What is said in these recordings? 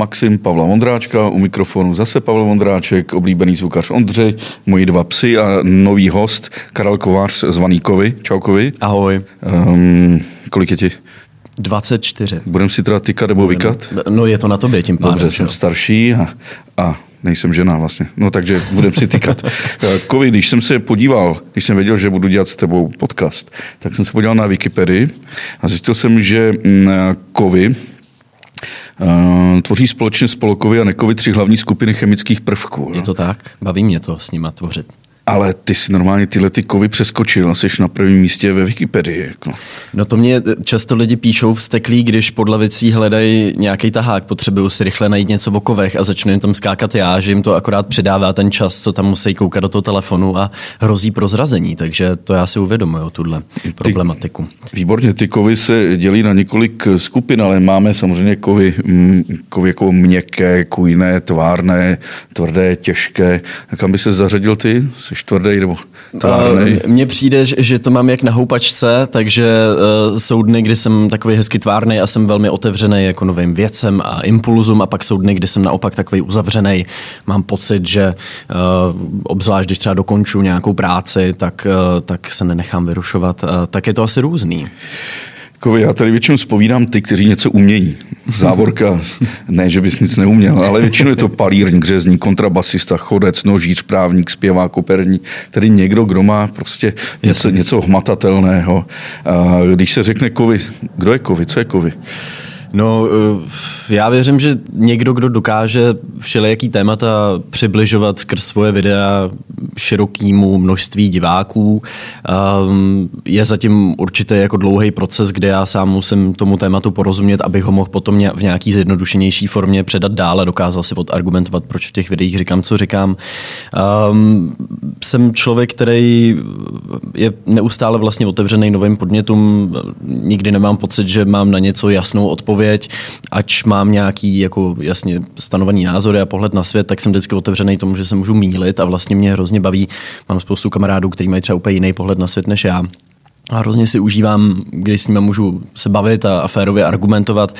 Maxim Pavla Vondráčka, u mikrofonu zase Pavel Vondráček, oblíbený zvukař Ondřej, moji dva psy a nový host Karel Kovář zvaný Kovy. Čau Kovy. Ahoj. Um, kolik je ti? 24. Budem si teda tykat nebo vykat? No je to na tobě tím pádem. Dobře, jsem starší a, a nejsem žena vlastně. No takže budem si tykat. Kovi, když jsem se podíval, když jsem věděl, že budu dělat s tebou podcast, tak jsem se podíval na Wikipedii a zjistil jsem, že kovy Uh, tvoří společně spolkovy a nekovy tři hlavní skupiny chemických prvků. Je to tak? Baví mě to s nima tvořit. Ale ty si normálně tyhle ty kovy přeskočil, jsi na prvním místě ve Wikipedii. Jako. No to mě často lidi píšou steklí, když pod lavicí hledají nějaký tahák, potřebují si rychle najít něco v kovech a začnu jim tam skákat já, že jim to akorát přidává ten čas, co tam musí koukat do toho telefonu a hrozí prozrazení, takže to já si uvědomuju, tuhle problematiku. Ty, výborně, ty kovy se dělí na několik skupin, ale máme samozřejmě kovy, mm, kovy jako měkké, kujné, tvárné, tvrdé, těžké. A kam by se zařadil ty? Jsi tvrdý nebo tvárný? Mně přijde, že to mám jak na houpačce, takže uh, jsou dny, kdy jsem takový hezky tvárný a jsem velmi otevřený jako novým věcem a impulzům a pak jsou dny, kdy jsem naopak takový uzavřený. Mám pocit, že uh, obzvlášť, když třeba dokonču nějakou práci, tak, tak se nenechám vyrušovat. Tak je to asi různý. Kovi, já tady většinou spovídám ty, kteří něco umějí. Závorka, ne, že bys nic neuměl, ale většinou je to palírní, gřezní, kontrabasista, chodec, nožíř, právník, zpěvák, operní, tedy někdo, kdo má prostě něco, něco hmatatelného. Když se řekne kovy, kdo je kovy, co je kovy? No, eh, já věřím, že někdo, kdo dokáže všelijaký témata přibližovat skrz svoje videa širokému množství diváků, ehm, je zatím určitě jako dlouhý proces, kde já sám musím tomu tématu porozumět, abych ho mohl potom v nějaký zjednodušenější formě předat dál a dokázal si odargumentovat, proč v těch videích říkám, co říkám. Um, jsem člověk, který je neustále vlastně otevřený novým podnětům. Nikdy nemám pocit, že mám na něco jasnou odpověď odpověď, ač mám nějaký jako jasně stanovený názory a pohled na svět, tak jsem vždycky otevřený tomu, že se můžu mílit a vlastně mě hrozně baví. Mám spoustu kamarádů, kteří mají třeba úplně jiný pohled na svět než já a hrozně si užívám, když s nimi můžu se bavit a, a férově argumentovat.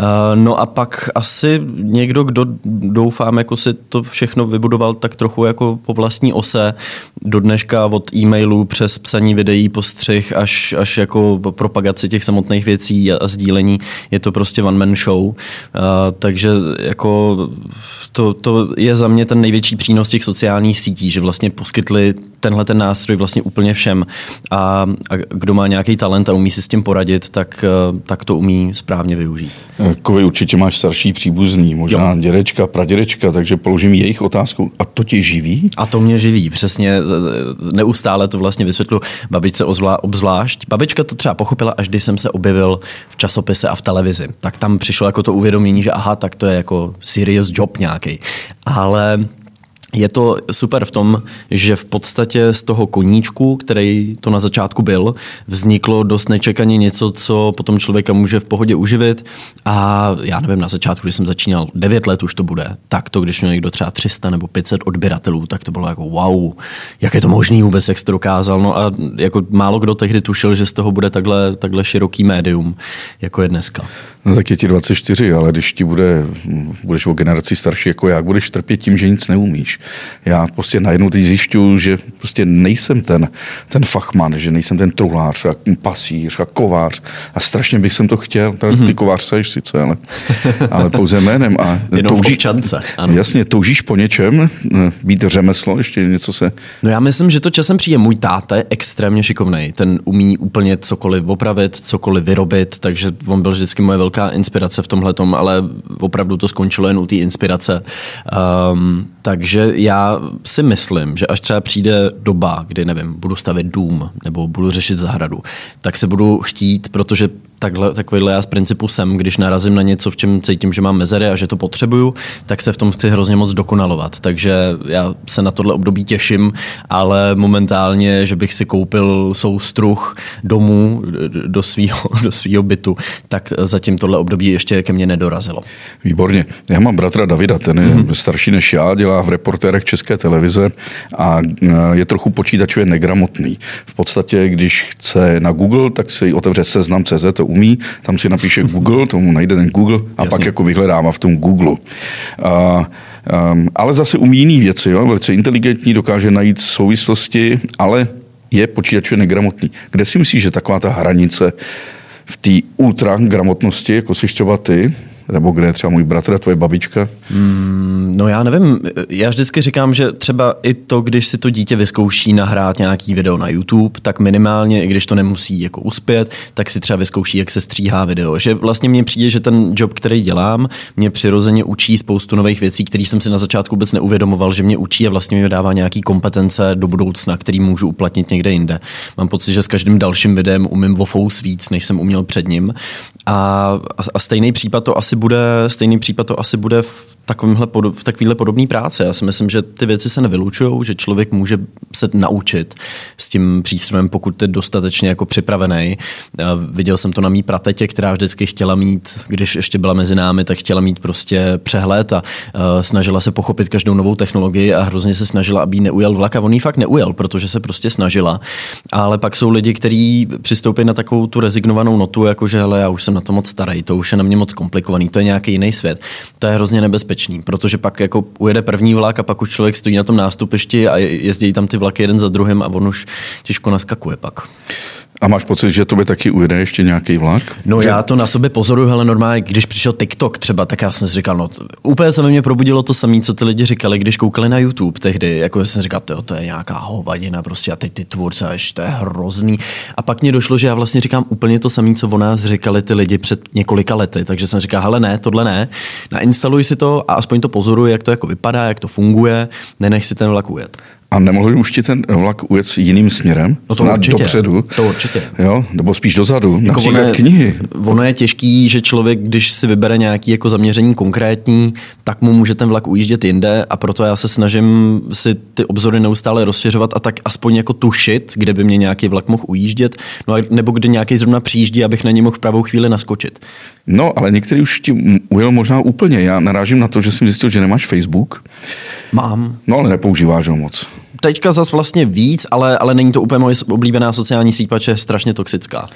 Uh, no a pak asi někdo, kdo doufám, jako si to všechno vybudoval tak trochu jako po vlastní ose, do dneška od e-mailů přes psaní videí, postřih až, až jako propagaci těch samotných věcí a, a sdílení. Je to prostě one man show. Uh, takže jako to, to je za mě ten největší přínos těch sociálních sítí, že vlastně poskytli tenhle ten nástroj vlastně úplně všem a, a kdo má nějaký talent a umí si s tím poradit, tak, eh, tak to umí správně využít. Kovy určitě máš starší příbuzný, možná jo. dědečka, pradědečka, takže položím jejich otázku. A to tě živí? A to mě živí, přesně. Neustále to vlastně vysvětlu babičce obzvlášť. Babička to třeba pochopila, až když jsem se objevil v časopise a v televizi. Tak tam přišlo jako to uvědomění, že aha, tak to je jako serious job nějaký. Ale je to super v tom, že v podstatě z toho koníčku, který to na začátku byl, vzniklo dost nečekaně něco, co potom člověka může v pohodě uživit. A já nevím, na začátku, když jsem začínal, 9 let už to bude, tak to, když měl někdo třeba 300 nebo 500 odběratelů, tak to bylo jako wow, jak je to možný vůbec, jak jsi to dokázal. No a jako málo kdo tehdy tušil, že z toho bude takhle, takhle široký médium, jako je dneska. No tak je ti 24, ale když ti bude, budeš o generaci starší jako já, budeš trpět tím, že nic neumíš. Já prostě najednou teď zjišťuju, že prostě nejsem ten, ten fachman, že nejsem ten truhlář a pasíř a kovář a strašně bych jsem to chtěl. mm-hmm. Ty kovář seš sice, ale, ale pouze jménem. A Jenom touží, občance, ano. Jasně, toužíš po něčem, být řemeslo, ještě něco se... No já myslím, že to časem přijde. Můj táta je extrémně šikovný. Ten umí úplně cokoliv opravit, cokoliv vyrobit, takže on byl vždycky moje velká inspirace v tomhle, ale opravdu to skončilo jen u té inspirace. Um, takže já si myslím, že až třeba přijde doba, kdy, nevím, budu stavět dům nebo budu řešit zahradu, tak se budu chtít, protože takhle, takovýhle já z principu jsem, když narazím na něco, v čem cítím, že mám mezery a že to potřebuju, tak se v tom chci hrozně moc dokonalovat. Takže já se na tohle období těším, ale momentálně, že bych si koupil soustruh domů do svého do svýho bytu, tak zatím tohle období ještě ke mně nedorazilo. Výborně. Já mám bratra Davida, ten je mm-hmm. starší než já, dělá v reportérech České televize a je trochu počítačově negramotný. V podstatě, když chce na Google, tak si otevře seznam CZ, to umí, tam si napíše Google, tomu najde ten Google a Jasně. pak jako vyhledává v tom Google. A, Um, ale zase umí jiné věci, jo? velice inteligentní, dokáže najít souvislosti, ale je počítačově negramotný. Kde si myslíš, že taková ta hranice v té ultragramotnosti, jako jsi třeba ty, nebo kde třeba můj bratr a tvoje babička? Mm, no já nevím, já vždycky říkám, že třeba i to, když si to dítě vyzkouší nahrát nějaký video na YouTube, tak minimálně, i když to nemusí jako uspět, tak si třeba vyzkouší, jak se stříhá video. Že vlastně mně přijde, že ten job, který dělám, mě přirozeně učí spoustu nových věcí, které jsem si na začátku vůbec neuvědomoval, že mě učí a vlastně mi dává nějaký kompetence do budoucna, který můžu uplatnit někde jinde. Mám pocit, že s každým dalším videem umím vofous víc, než jsem uměl před ním. A, a stejný případ to asi bude, stejný případ to asi bude v takovémhle, v takovéhle podobné práci. Já si myslím, že ty věci se nevylučují, že člověk může se naučit s tím přístrojem, pokud je dostatečně jako připravený. Viděl jsem to na mý pratetě, která vždycky chtěla mít, když ještě byla mezi námi, tak chtěla mít prostě přehled a snažila se pochopit každou novou technologii a hrozně se snažila, aby neujel vlak a on jí fakt neujel, protože se prostě snažila. Ale pak jsou lidi, kteří přistoupí na takovou tu rezignovanou notu, jako že hele, já už jsem na to moc starý, to už je na mě moc komplikovaný, to je nějaký jiný svět. To je hrozně nebezpečný, protože pak jako ujede první vlak a pak už člověk stojí na tom nástupišti a jezdí tam ty vlaky jeden za druhým a on už těžko naskakuje pak. A máš pocit, že to by taky ujede ještě nějaký vlak? No že... já to na sobě pozoruju, hele normálně, když přišel TikTok třeba, tak já jsem si říkal, no úplně se ve mně probudilo to samé, co ty lidi říkali, když koukali na YouTube tehdy, jako jsem říkal, to, to je nějaká hovadina prostě a teď ty tvůrce, to je hrozný. A pak mě došlo, že já vlastně říkám úplně to samé, co o nás říkali ty lidi před několika lety, takže jsem říkal, hele ne, tohle ne, nainstaluj si to a aspoň to pozoruj, jak to jako vypadá, jak to funguje, nenech si ten vlak ujet. A nemohl už ti ten vlak ujet jiným směrem? No to určitě. Dopředu? To určitě. Jo? Nebo spíš dozadu? Jako například ono je, knihy. Ono je těžký, že člověk, když si vybere nějaký jako zaměření konkrétní, tak mu může ten vlak ujíždět jinde a proto já se snažím si ty obzory neustále rozšiřovat a tak aspoň jako tušit, kde by mě nějaký vlak mohl ujíždět, no a nebo kde nějaký zrovna přijíždí, abych na něj mohl v pravou chvíli naskočit. No, ale některý už ti ujel možná úplně. Já narážím na to, že jsem zjistil, že nemáš Facebook. Mám. No, ale nepoužíváš ho moc teďka zas vlastně víc, ale, ale není to úplně moje oblíbená sociální síť, protože je strašně toxická.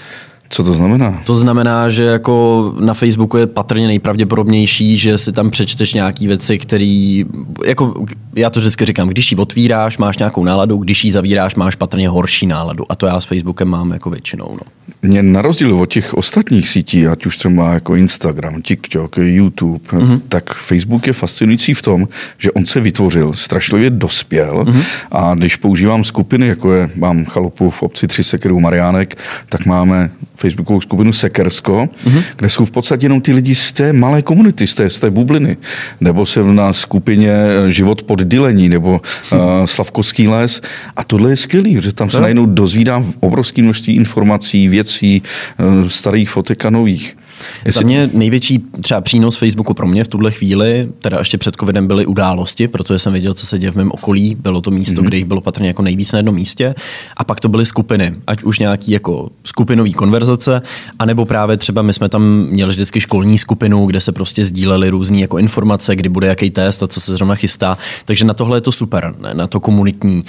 Co to znamená? To znamená, že jako na Facebooku je patrně nejpravděpodobnější, že si tam přečteš nějaké věci, které, jako já to vždycky říkám, když ji otvíráš, máš nějakou náladu, když ji zavíráš, máš patrně horší náladu. A to já s Facebookem mám jako většinou. No. Mě na rozdíl od těch ostatních sítí, ať už třeba jako Instagram, TikTok, YouTube, mm-hmm. tak Facebook je fascinující v tom, že on se vytvořil, strašlivě dospěl mm-hmm. a když používám skupiny, jako je, mám chalupu v obci Tři sekerů Mariánek, tak máme facebookovou skupinu Sekersko, mm-hmm. kde jsou v podstatě jenom ty lidi z té malé komunity, z té, z té bubliny. Nebo jsem na skupině eh, Život pod dylení, nebo uh, Slavkovský les. A tohle je skvělý, že tam se no. najednou dozvídám obrovské množství informací, věcí, uh, starých fotek a nových. Jestli... Za mě největší třeba přínos Facebooku pro mě v tuhle chvíli, teda ještě před covidem byly události, protože jsem věděl, co se děje v mém okolí. Bylo to místo, mm-hmm. kde jich bylo patrně jako nejvíc na jednom místě. A pak to byly skupiny, ať už nějaký jako skupinový konverzace, anebo právě třeba my jsme tam měli vždycky školní skupinu, kde se prostě sdílely různé jako informace, kdy bude jaký test a co se zrovna chystá. Takže na tohle je to super, na to komunitní,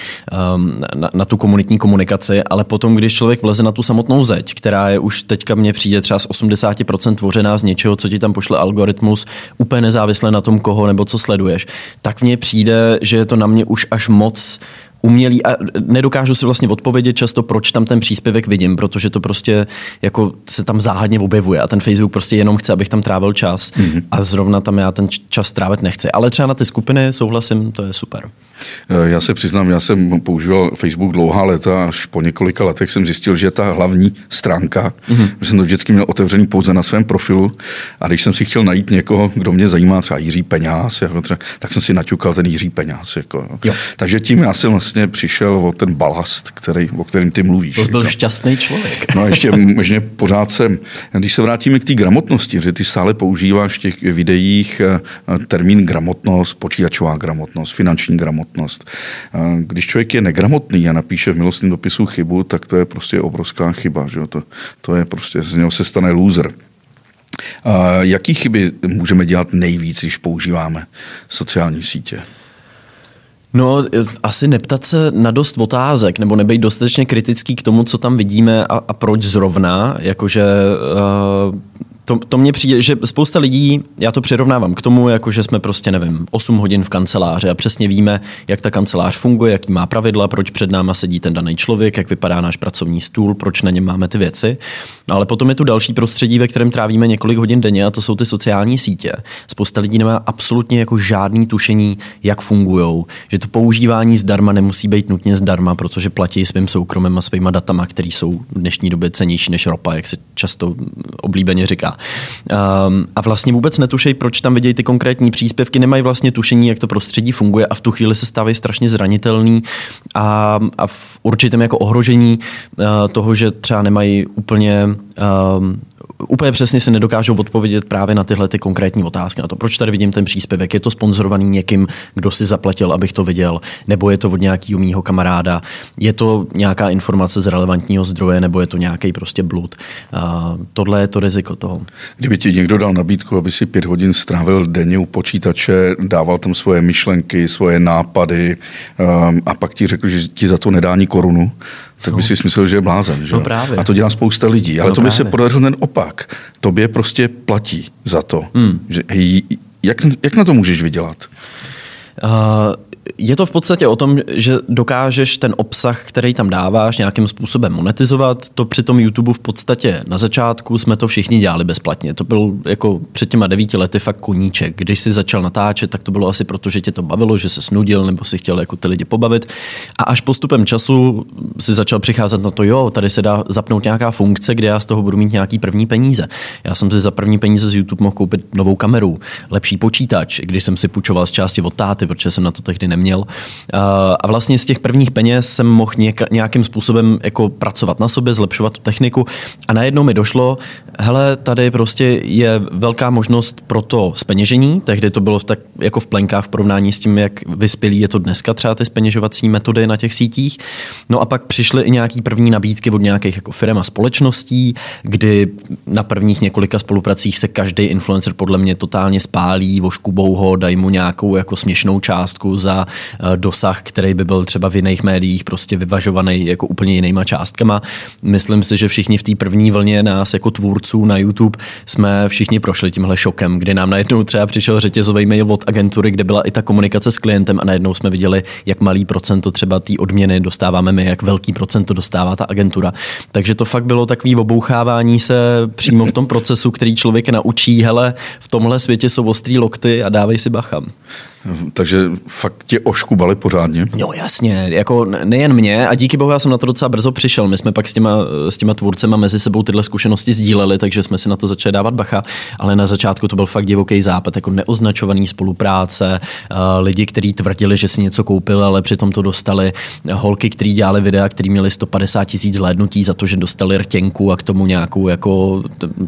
um, na, na tu komunitní komunikaci, ale potom, když člověk vleze na tu samotnou zeď, která je už teďka mně přijde třeba z 80% 100% tvořená z něčeho, co ti tam pošle algoritmus, úplně nezávisle na tom, koho nebo co sleduješ, tak mně přijde, že je to na mě už až moc umělý a nedokážu si vlastně odpovědět často, proč tam ten příspěvek vidím, protože to prostě jako se tam záhadně objevuje a ten Facebook prostě jenom chce, abych tam trávil čas mm-hmm. a zrovna tam já ten čas trávit nechci. Ale třeba na ty skupiny souhlasím, to je super. Eh, já se přiznám, já jsem používal Facebook dlouhá léta, až po několika letech jsem zjistil, že ta hlavní stránka, mm-hmm. že jsem to vždycky měl otevřený pouze na svém profilu a když jsem si chtěl najít někoho, kdo mě zajímá, třeba Jiří Peňáz, jako tak jsem si naťukal ten Jiří Peňáz. Jako, jo. Takže tím já jsem vlastně přišel o ten balast, který, o kterém ty mluvíš. To byl jako. šťastný člověk. No a ještě možná pořád se, když se vrátíme k té gramotnosti, že ty stále používáš v těch videích eh, termín gramotnost, počítačová gramotnost, finanční gramotnost, gramotnost. Když člověk je negramotný a napíše v milostném dopisu chybu, tak to je prostě obrovská chyba. Že? To, to je prostě, z něho se stane loser. A jaký chyby můžeme dělat nejvíc, když používáme sociální sítě? No, asi neptat se na dost otázek, nebo nebejt dostatečně kritický k tomu, co tam vidíme a, a proč zrovna, jakože uh, to, to mně přijde, že spousta lidí, já to přirovnávám k tomu, jako že jsme prostě, nevím, 8 hodin v kanceláři a přesně víme, jak ta kancelář funguje, jaký má pravidla, proč před náma sedí ten daný člověk, jak vypadá náš pracovní stůl, proč na něm máme ty věci. Ale potom je tu další prostředí, ve kterém trávíme několik hodin denně a to jsou ty sociální sítě. Spousta lidí nemá absolutně jako žádný tušení, jak fungují, že to používání zdarma nemusí být nutně zdarma, protože platí svým soukromem a svýma datama, které jsou v dnešní době cenější než ropa, jak se často oblíbeně říká. Um, a vlastně vůbec netušejí, proč tam vidějí ty konkrétní příspěvky, nemají vlastně tušení, jak to prostředí funguje a v tu chvíli se stávají strašně zranitelný a, a v určitém jako ohrožení uh, toho, že třeba nemají úplně um, úplně přesně si nedokážou odpovědět právě na tyhle ty konkrétní otázky. Na to, proč tady vidím ten příspěvek, je to sponzorovaný někým, kdo si zaplatil, abych to viděl, nebo je to od nějakého mýho kamaráda, je to nějaká informace z relevantního zdroje, nebo je to nějaký prostě blud. Uh, tohle je to riziko toho. Kdyby ti někdo dal nabídku, aby si pět hodin strávil denně u počítače, dával tam svoje myšlenky, svoje nápady um, a pak ti řekl, že ti za to nedá ani korunu, tak by si myslel, že je blázen. Že? No právě. A to dělá spousta lidí. Ale No to by se právě. podařil ten opak. Tobě prostě platí za to. Hmm. Že, hej, jak, jak na to můžeš vydělat? Uh, je to v podstatě o tom, že dokážeš ten obsah, který tam dáváš, nějakým způsobem monetizovat. To při tom YouTube v podstatě na začátku jsme to všichni dělali bezplatně. To byl jako před těma devíti lety fakt koníček. Když jsi začal natáčet, tak to bylo asi proto, že tě to bavilo, že se snudil nebo si chtěl jako ty lidi pobavit. A až postupem času si začal přicházet na to, jo, tady se dá zapnout nějaká funkce, kde já z toho budu mít nějaký první peníze. Já jsem si za první peníze z YouTube mohl koupit novou kameru, lepší počítač, když jsem si půjčoval z části od táty, protože jsem na to tehdy neměl. Uh, A vlastně z těch prvních peněz jsem mohl nějakým způsobem jako pracovat na sobě, zlepšovat tu techniku. A najednou mi došlo, hele, tady prostě je velká možnost pro to speněžení. Tehdy to bylo tak, jako v plenkách v porovnání s tím, jak vyspělý je to dneska třeba ty speněžovací metody na těch sítích. No a pak přišly i nějaký první nabídky od nějakých jako firm a společností, kdy na prvních několika spolupracích se každý influencer podle mě totálně spálí, voškubou ho, dají mu nějakou jako směšnou částku za eh, dosah, který by byl třeba v jiných médiích prostě vyvažovaný jako úplně jinýma částkama. Myslím si, že všichni v té první vlně nás jako tvůrců na YouTube jsme všichni prošli tímhle šokem, kdy nám najednou třeba přišel řetězový mail od agentury, kde byla i ta komunikace s klientem a najednou jsme viděli, jak malý procento třeba té odměny dostáváme my, jak velký procento dostává ta agentura. Takže to fakt bylo takový obouchávání se přímo v tom procesu, který člověk naučí, hele, v tomhle světě jsou ostrý lokty a dávej si bacha. Takže fakt tě oškubali pořádně? No jasně, jako nejen mě a díky bohu já jsem na to docela brzo přišel. My jsme pak s těma, s těma tvůrcema mezi sebou tyhle zkušenosti sdíleli, takže jsme si na to začali dávat bacha, ale na začátku to byl fakt divoký západ, jako neoznačovaný spolupráce, eh, lidi, kteří tvrdili, že si něco koupili, ale přitom to dostali, holky, kteří dělali videa, kteří měli 150 tisíc zhlédnutí za to, že dostali rtěnku a k tomu nějakou jako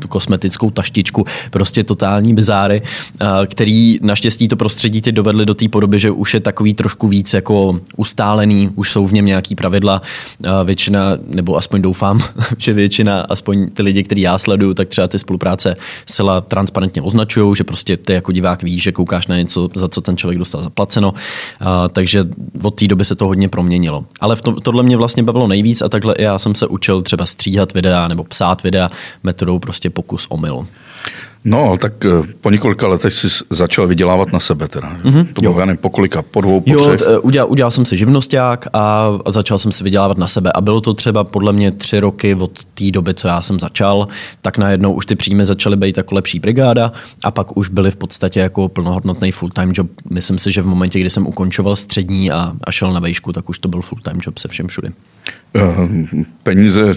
kosmetickou taštičku, prostě totální bizáry, eh, který naštěstí to prostředí ty dovedli do té podoby, že už je takový trošku víc jako ustálený, už jsou v něm nějaký pravidla. Většina, nebo aspoň doufám, že většina, aspoň ty lidi, který já sleduju, tak třeba ty spolupráce zcela transparentně označují, že prostě ty jako divák víš, že koukáš na něco, za co ten člověk dostal zaplaceno. Takže od té doby se to hodně proměnilo. Ale v to, tohle mě vlastně bavilo nejvíc a takhle já jsem se učil třeba stříhat videa nebo psát videa metodou prostě pokus omyl. No, ale tak eh, po několika letech jsi začal vydělávat na sebe teda. Mm-hmm, to bylo, já nevím, po kolika, po dvou, po Jo, t- udělal, udělal jsem si živnosták a začal jsem si vydělávat na sebe. A bylo to třeba podle mě tři roky od té doby, co já jsem začal, tak najednou už ty příjmy začaly být jako lepší brigáda a pak už byly v podstatě jako plnohodnotný full-time job. Myslím si, že v momentě, kdy jsem ukončoval střední a, a šel na vejšku, tak už to byl full-time job se všem všudy. Eh, Peníze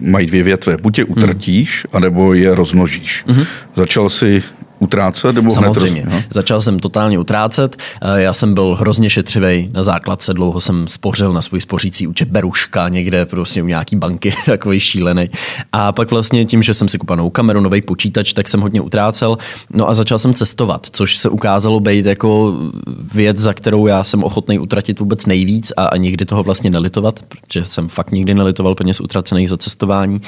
mají dvě větve. Buď je utratíš, anebo je rozmnožíš. Mhm. Začal si utrácet? Nebo Samozřejmě. Hned roz... Začal jsem totálně utrácet. Eh, já jsem byl hrozně šetřivý na základce, dlouho jsem spořil na svůj spořící účet Beruška někde prostě u nějaký banky, takový šílený. A pak vlastně tím, že jsem si kupil novou kameru, nový počítač, tak jsem hodně utrácel. No a začal jsem cestovat, což se ukázalo být jako věc, za kterou já jsem ochotný utratit vůbec nejvíc a, a nikdy toho vlastně nelitovat, protože jsem fakt nikdy nelitoval peněz utracených za cestování.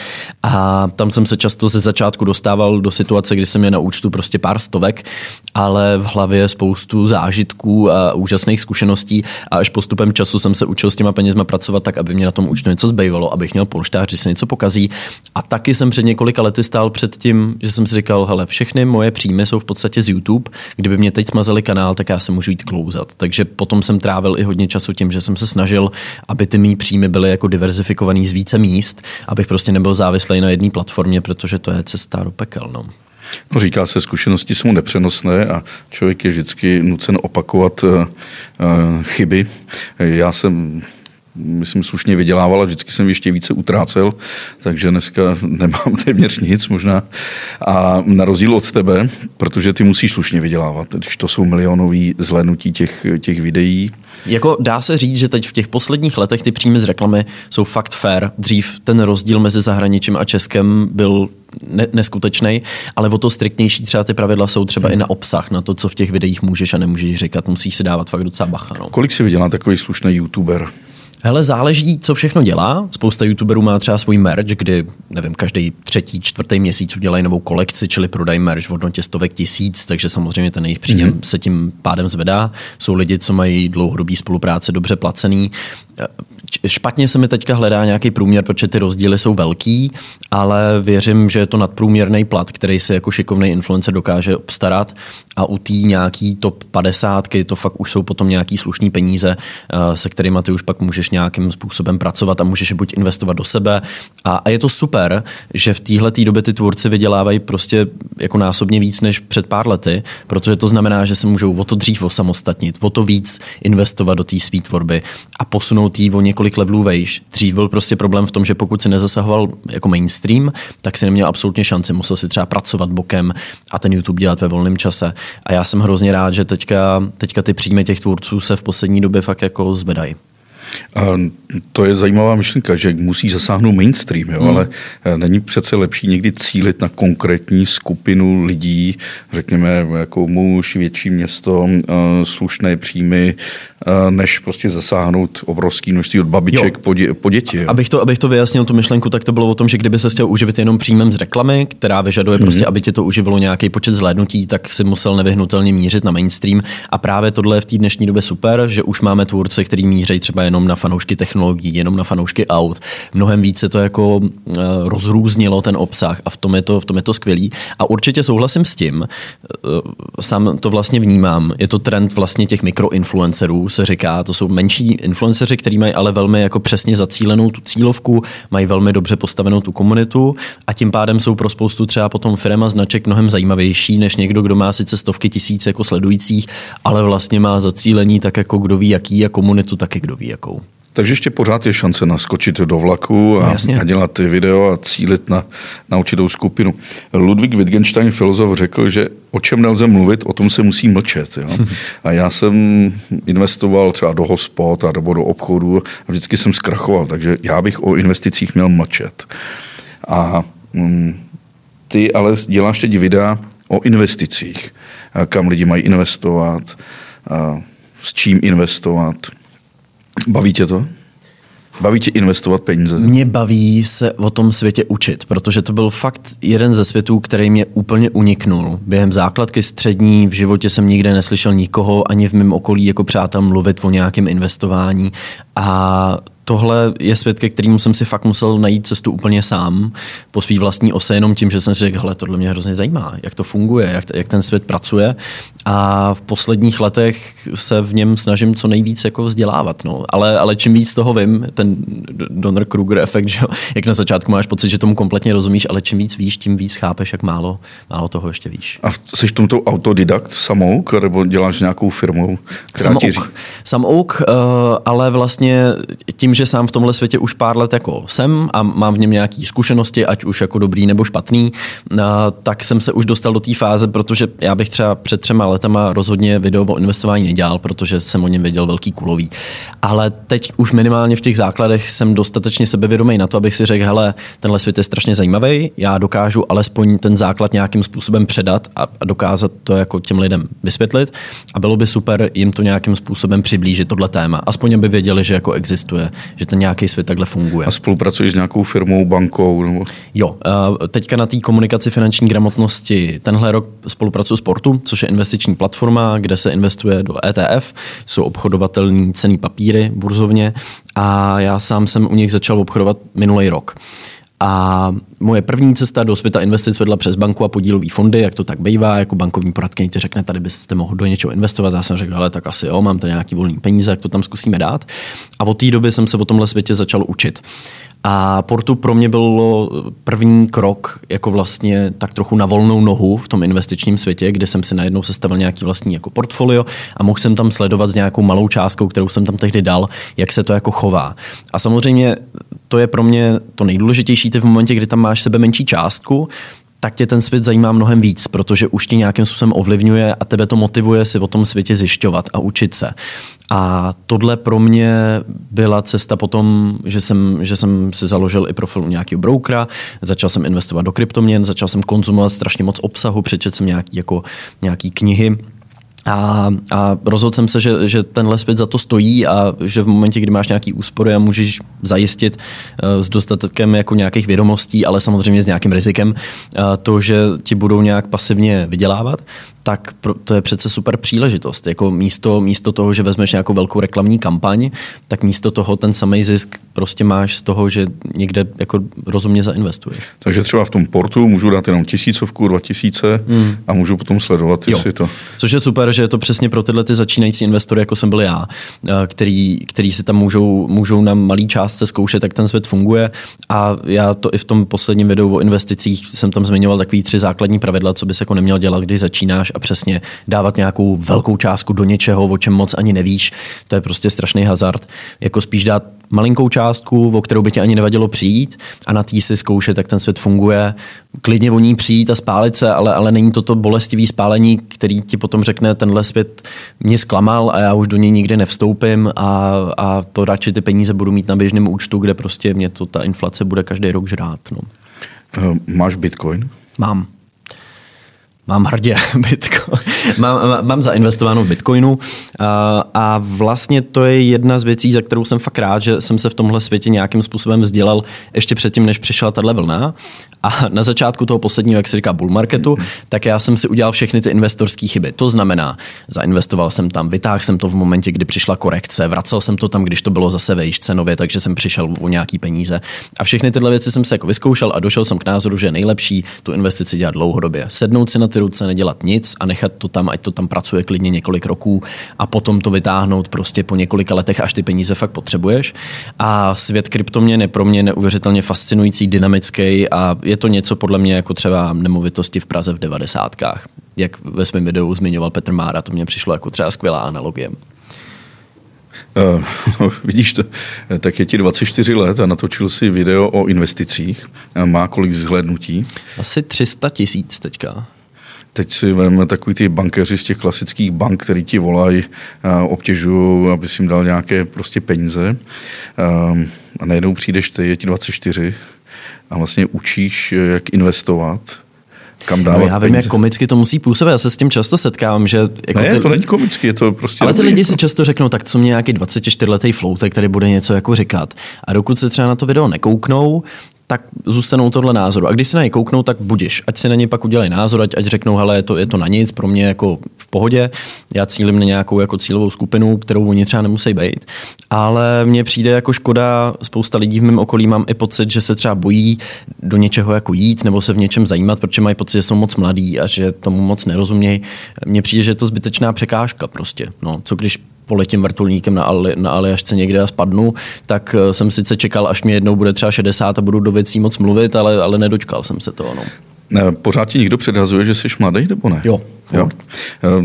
A tam jsem se často ze začátku dostával do situace, kdy jsem je na účtu prostě pár stovek, ale v hlavě spoustu zážitků a úžasných zkušeností a až postupem času jsem se učil s těma penězma pracovat tak, aby mě na tom účtu něco zbývalo, abych měl polštář, když se něco pokazí. A taky jsem před několika lety stál před tím, že jsem si říkal, hele, všechny moje příjmy jsou v podstatě z YouTube. Kdyby mě teď smazali kanál, tak já se můžu jít klouzat. Takže potom jsem trávil i hodně času tím, že jsem se snažil, aby ty mý příjmy byly jako diverzifikovaný z více míst, abych prostě nebyl závislý na jedné platformě, protože to je cesta do pekel. No. No, říká se, zkušenosti jsou nepřenosné a člověk je vždycky nucen opakovat uh, uh, chyby. Já jsem myslím, slušně vydělával a vždycky jsem ještě více utrácel, takže dneska nemám téměř nic možná. A na rozdíl od tebe, protože ty musíš slušně vydělávat, když to jsou milionový zhlédnutí těch, těch videí. Jako dá se říct, že teď v těch posledních letech ty příjmy z reklamy jsou fakt fair. Dřív ten rozdíl mezi zahraničím a Českem byl ne- neskutečný, ale o to striktnější třeba ty pravidla jsou třeba hmm. i na obsah, na to, co v těch videích můžeš a nemůžeš říkat. Musíš si dávat fakt docela bacha. No. Kolik si vydělá takový slušný youtuber? Hele, záleží, co všechno dělá. Spousta youtuberů má třeba svůj merch, kdy, nevím, každý třetí, čtvrtý měsíc udělají novou kolekci, čili prodají merch v hodnotě stovek tisíc, takže samozřejmě ten jejich příjem mm-hmm. se tím pádem zvedá. Jsou lidi, co mají dlouhodobý spolupráce, dobře placený špatně se mi teďka hledá nějaký průměr, protože ty rozdíly jsou velký, ale věřím, že je to nadprůměrný plat, který se jako šikovný influencer dokáže obstarat a u té nějaký top 50 to fakt už jsou potom nějaký slušný peníze, eh, se kterými ty už pak můžeš nějakým způsobem pracovat a můžeš je buď investovat do sebe. A, a je to super, že v téhle době ty tvůrci vydělávají prostě jako násobně víc než před pár lety, protože to znamená, že se můžou o to dřív osamostatnit, o to víc investovat do té své tvorby a posunout jí o několik levelů vejš. Dřív byl prostě problém v tom, že pokud si nezasahoval jako mainstream, tak si neměl absolutně šanci. Musel si třeba pracovat bokem a ten YouTube dělat ve volném čase. A já jsem hrozně rád, že teďka, teďka ty příjmy těch tvůrců se v poslední době fakt jako zvedají. A to je zajímavá myšlenka, že musí zasáhnout mainstream, jo? Hmm. ale eh, není přece lepší někdy cílit na konkrétní skupinu lidí, řekněme jako muž, větší město, eh, slušné příjmy, Eh, než prostě zasáhnout obrovský množství od babiček po, dě, po děti. Jo. Abych, to, abych to vyjasnil, tu myšlenku, tak to bylo o tom, že kdyby se chtěl uživit jenom příjmem z reklamy, která vyžaduje mm-hmm. prostě, aby tě to uživilo nějaký počet zhlédnutí, tak si musel nevyhnutelně mířit na mainstream. A právě tohle je v té dnešní době super, že už máme tvůrce, který míří třeba jenom na fanoušky technologií, jenom na fanoušky aut. Mnohem více to jako uh, rozrůznilo ten obsah a v tom je to, v tom je to skvělý. A určitě souhlasím s tím, uh, sám to vlastně vnímám, je to trend vlastně těch mikroinfluencerů, se říká. To jsou menší influenceři, kteří mají ale velmi jako přesně zacílenou tu cílovku, mají velmi dobře postavenou tu komunitu a tím pádem jsou pro spoustu třeba potom firm a značek mnohem zajímavější než někdo, kdo má sice stovky tisíc jako sledujících, ale vlastně má zacílení tak jako kdo ví jaký a komunitu taky kdo ví jakou. Takže ještě pořád je šance naskočit do vlaku a, no, a dělat ty video a cílit na, na určitou skupinu. Ludwig Wittgenstein, filozof, řekl, že o čem nelze mluvit, o tom se musí mlčet. Jo? A já jsem investoval třeba do hospod a nebo do obchodu a vždycky jsem zkrachoval, takže já bych o investicích měl mlčet. A mm, ty ale děláš teď videa o investicích, kam lidi mají investovat, s čím investovat, Baví tě to? Baví tě investovat peníze? Mě baví se o tom světě učit, protože to byl fakt jeden ze světů, který mě úplně uniknul. Během základky střední v životě jsem nikde neslyšel nikoho ani v mém okolí jako přátel mluvit o nějakém investování a tohle je svět, ke kterému jsem si fakt musel najít cestu úplně sám, po svý vlastní ose, jenom tím, že jsem si řekl, hele, tohle mě hrozně zajímá, jak to funguje, jak, jak ten svět pracuje a v posledních letech se v něm snažím co nejvíc jako vzdělávat, no. ale, ale čím víc toho vím, ten Donner Kruger efekt, že jo, jak na začátku máš pocit, že tomu kompletně rozumíš, ale čím víc víš, tím víc chápeš, jak málo, málo toho ještě víš. A jsi v tomto autodidakt samouk, nebo děláš nějakou firmu, která samouk. Samouk, uh, ale vlastně tím, že sám v tomhle světě už pár let jako jsem a mám v něm nějaké zkušenosti, ať už jako dobrý nebo špatný, tak jsem se už dostal do té fáze, protože já bych třeba před třema letama rozhodně video o investování nedělal, protože jsem o něm věděl velký kulový. Ale teď už minimálně v těch základech jsem dostatečně sebevědomý na to, abych si řekl, hele, tenhle svět je strašně zajímavý, já dokážu alespoň ten základ nějakým způsobem předat a, a dokázat to jako těm lidem vysvětlit a bylo by super jim to nějakým způsobem přiblížit tohle téma. Aspoň aby věděli, že jako existuje, že ten nějaký svět takhle funguje. A spolupracuješ s nějakou firmou, bankou? Nebo... Jo, teďka na té komunikaci finanční gramotnosti tenhle rok spolupracuji s Portu, což je investiční platforma, kde se investuje do ETF, jsou obchodovatelní cený papíry burzovně a já sám jsem u nich začal obchodovat minulý rok. A moje první cesta do světa investic vedla přes banku a podílové fondy, jak to tak bývá, jako bankovní poradkyně ti řekne, tady byste mohli do něčeho investovat. Já jsem řekl, ale tak asi jo, mám tady nějaký volný peníze, jak to tam zkusíme dát. A od té doby jsem se o tomhle světě začal učit. A Portu pro mě bylo první krok jako vlastně tak trochu na volnou nohu v tom investičním světě, kde jsem si najednou sestavil nějaký vlastní jako portfolio a mohl jsem tam sledovat s nějakou malou částkou, kterou jsem tam tehdy dal, jak se to jako chová. A samozřejmě to je pro mě to nejdůležitější ty v momentě, kdy tam máš sebe menší částku, tak tě ten svět zajímá mnohem víc, protože už tě nějakým způsobem ovlivňuje a tebe to motivuje si o tom světě zjišťovat a učit se. A tohle pro mě byla cesta potom, že jsem, že jsem si založil i profil u nějakého brokera, začal jsem investovat do kryptoměn, začal jsem konzumovat strašně moc obsahu, přečet jsem nějaký, jako, nějaký knihy, a, a rozhodl jsem se, že, že tenhle svět za to stojí a že v momentě, kdy máš nějaký úspory a můžeš zajistit uh, s dostatkem jako nějakých vědomostí, ale samozřejmě s nějakým rizikem, uh, to, že ti budou nějak pasivně vydělávat, tak to je přece super příležitost. Jako místo, místo toho, že vezmeš nějakou velkou reklamní kampaň, tak místo toho ten samý zisk prostě máš z toho, že někde jako rozumně zainvestuješ. Takže třeba v tom portu můžu dát jenom tisícovku, dva tisíce hmm. a můžu potom sledovat, jestli jo. to... Což je super, že je to přesně pro tyhle ty začínající investory, jako jsem byl já, eh, který, který si tam můžou, můžou na malý částce zkoušet, jak ten svět funguje. A já to i v tom posledním videu o investicích jsem tam zmiňoval takový tři základní pravidla, co bys jako neměl dělat, když začínáš a přesně dávat nějakou velkou částku do něčeho, o čem moc ani nevíš. To je prostě strašný hazard. Jako spíš dát malinkou částku, o kterou by ti ani nevadilo přijít a na tý si zkoušet, jak ten svět funguje. Klidně o ní přijít a spálit se, ale, ale není to to bolestivý spálení, který ti potom řekne, tenhle svět mě zklamal a já už do něj nikdy nevstoupím a, a to radši ty peníze budu mít na běžném účtu, kde prostě mě to ta inflace bude každý rok žrát. No. Uh, máš bitcoin? Mám. Mám hrdě Bitcoin. mám, mám zainvestováno v Bitcoinu a, a vlastně to je jedna z věcí, za kterou jsem fakt rád, že jsem se v tomhle světě nějakým způsobem vzdělal ještě předtím, než přišla tahle vlna. A na začátku toho posledního, jak se říká, bull marketu, tak já jsem si udělal všechny ty investorské chyby. To znamená, zainvestoval jsem tam, vytáhl jsem to v momentě, kdy přišla korekce, vracel jsem to tam, když to bylo zase vejš cenově, takže jsem přišel o nějaký peníze. A všechny tyhle věci jsem se jako vyzkoušel a došel jsem k názoru, že je nejlepší tu investici dělat dlouhodobě. Sednout si na ruce, nedělat nic a nechat to tam, ať to tam pracuje klidně několik roků a potom to vytáhnout prostě po několika letech, až ty peníze fakt potřebuješ. A svět kryptoměn je pro mě neuvěřitelně fascinující, dynamický a je to něco podle mě jako třeba nemovitosti v Praze v devadesátkách. Jak ve svém videu zmiňoval Petr Mára, to mě přišlo jako třeba skvělá analogie. Uh, no, vidíš to, tak je ti 24 let a natočil si video o investicích. Má kolik zhlédnutí? Asi 300 tisíc teďka. Teď si vezme takový ty bankéři z těch klasických bank, který ti volají, obtěžují, aby si jim dal nějaké prostě peníze. Ehm, a najednou přijdeš ty, je ti 24 a vlastně učíš, jak investovat kam dávat no, já vím, peníze. jak komicky to musí působit. Já se s tím často setkávám, že... Jako ne, ty... to není komicky, je to prostě... Ale ty lidi si často řeknou, tak co mě nějaký 24-letý floutek tady bude něco jako říkat. A dokud se třeba na to video nekouknou, tak zůstanou tohle názoru. A když se na ně kouknou, tak budiš. Ať si na ně pak udělají názor, ať, ať řeknou, hele, je to, je to na nic, pro mě jako v pohodě. Já cílím na nějakou jako cílovou skupinu, kterou oni třeba nemusí být. Ale mně přijde jako škoda, spousta lidí v mém okolí mám i pocit, že se třeba bojí do něčeho jako jít nebo se v něčem zajímat, protože mají pocit, že jsou moc mladí a že tomu moc nerozumějí. Mně přijde, že je to zbytečná překážka prostě. No, co když poletím vrtulníkem na, Ali, na Aljašce někde a spadnu, tak eh, jsem sice čekal, až mě jednou bude třeba 60 a budu do věcí moc mluvit, ale, ale nedočkal jsem se toho. No. Pořád ti někdo předhazuje, že jsi mladý, nebo ne? Jo. jo.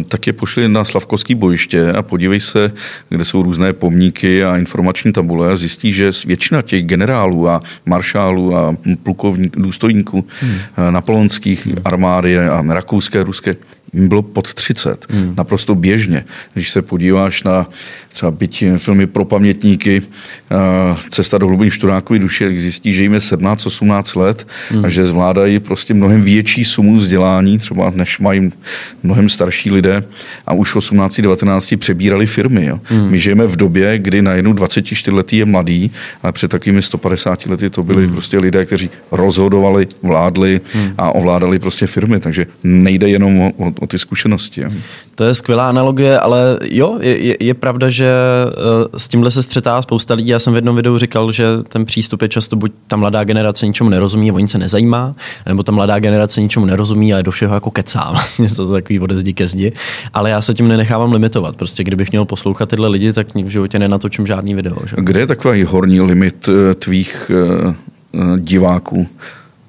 Tak je pošli na Slavkovský bojiště a podívej se, kde jsou různé pomníky a informační tabule a zjistí, že většina těch generálů a maršálů a plukovníků, důstojníků hmm. napoleonských hmm. armády a rakouské, ruské, bylo pod 30. Hmm. Naprosto běžně. Když se podíváš na třeba byť filmy pro pamětníky, Cesta do hlubin študákový duše, zjistí, že jim je 17-18 let hmm. a že zvládají prostě mnohem větší sumu vzdělání, třeba než mají mnohem starší lidé a už 18-19 přebírali firmy. Jo. Hmm. My žijeme v době, kdy na jednu 24 letý je mladý, ale před takovými 150 lety to byli hmm. prostě lidé, kteří rozhodovali, vládli hmm. a ovládali prostě firmy, takže nejde jenom o, o, o ty zkušenosti. Jo. To je skvělá analogie, ale jo, je, je pravda, že eh, s tímhle se střetá spousta lidí. Já jsem v jednom videu říkal, že ten přístup je často buď ta mladá generace ničemu nerozumí, o nic se nezajímá, nebo ta mladá generace ničemu nerozumí, ale do všeho jako kecá, vlastně to takový ode zdi ke zdi. Ale já se tím nenechávám limitovat. Prostě kdybych měl poslouchat tyhle lidi, tak v životě nenatočím žádný video. Že? Kde je takový horní limit eh, tvých uh, diváků?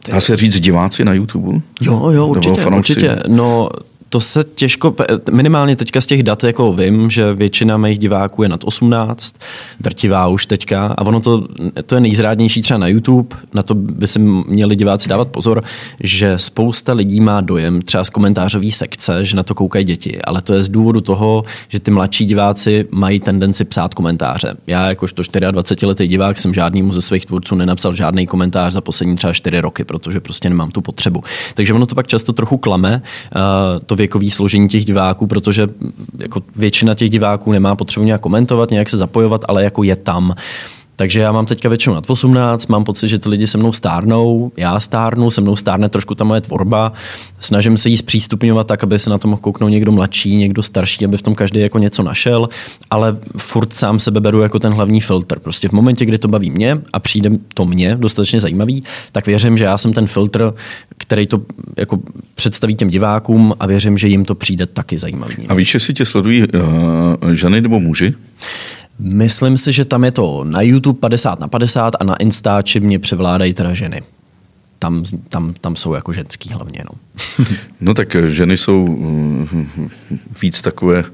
Dá se říct diváci na YouTube? Jo, jo, určitě, určitě. No, to se těžko, minimálně teďka z těch dat jako vím, že většina mých diváků je nad 18, drtivá už teďka a ono to, to je nejzrádnější třeba na YouTube, na to by si měli diváci dávat pozor, že spousta lidí má dojem třeba z komentářové sekce, že na to koukají děti, ale to je z důvodu toho, že ty mladší diváci mají tendenci psát komentáře. Já jakožto 24 letý divák jsem žádnému ze svých tvůrců nenapsal žádný komentář za poslední třeba 4 roky, protože prostě nemám tu potřebu. Takže ono to pak často trochu klame. Uh, to věkový složení těch diváků, protože jako většina těch diváků nemá potřebu nějak komentovat, nějak se zapojovat, ale jako je tam. Takže já mám teďka většinou nad 18, mám pocit, že ty lidi se mnou stárnou, já stárnu, se mnou stárne trošku ta moje tvorba, snažím se jí zpřístupňovat tak, aby se na to mohl kouknout někdo mladší, někdo starší, aby v tom každý jako něco našel, ale furt sám sebe beru jako ten hlavní filtr. Prostě v momentě, kdy to baví mě a přijde to mě dostatečně zajímavý, tak věřím, že já jsem ten filtr, který to jako představí těm divákům a věřím, že jim to přijde taky zajímavý. A víš, jestli tě sledují uh, ženy nebo muži? Myslím si, že tam je to na YouTube 50 na 50 a na Instači mě převládají teda ženy. Tam, tam, tam jsou jako ženský hlavně. No. no tak ženy jsou eh, víc takové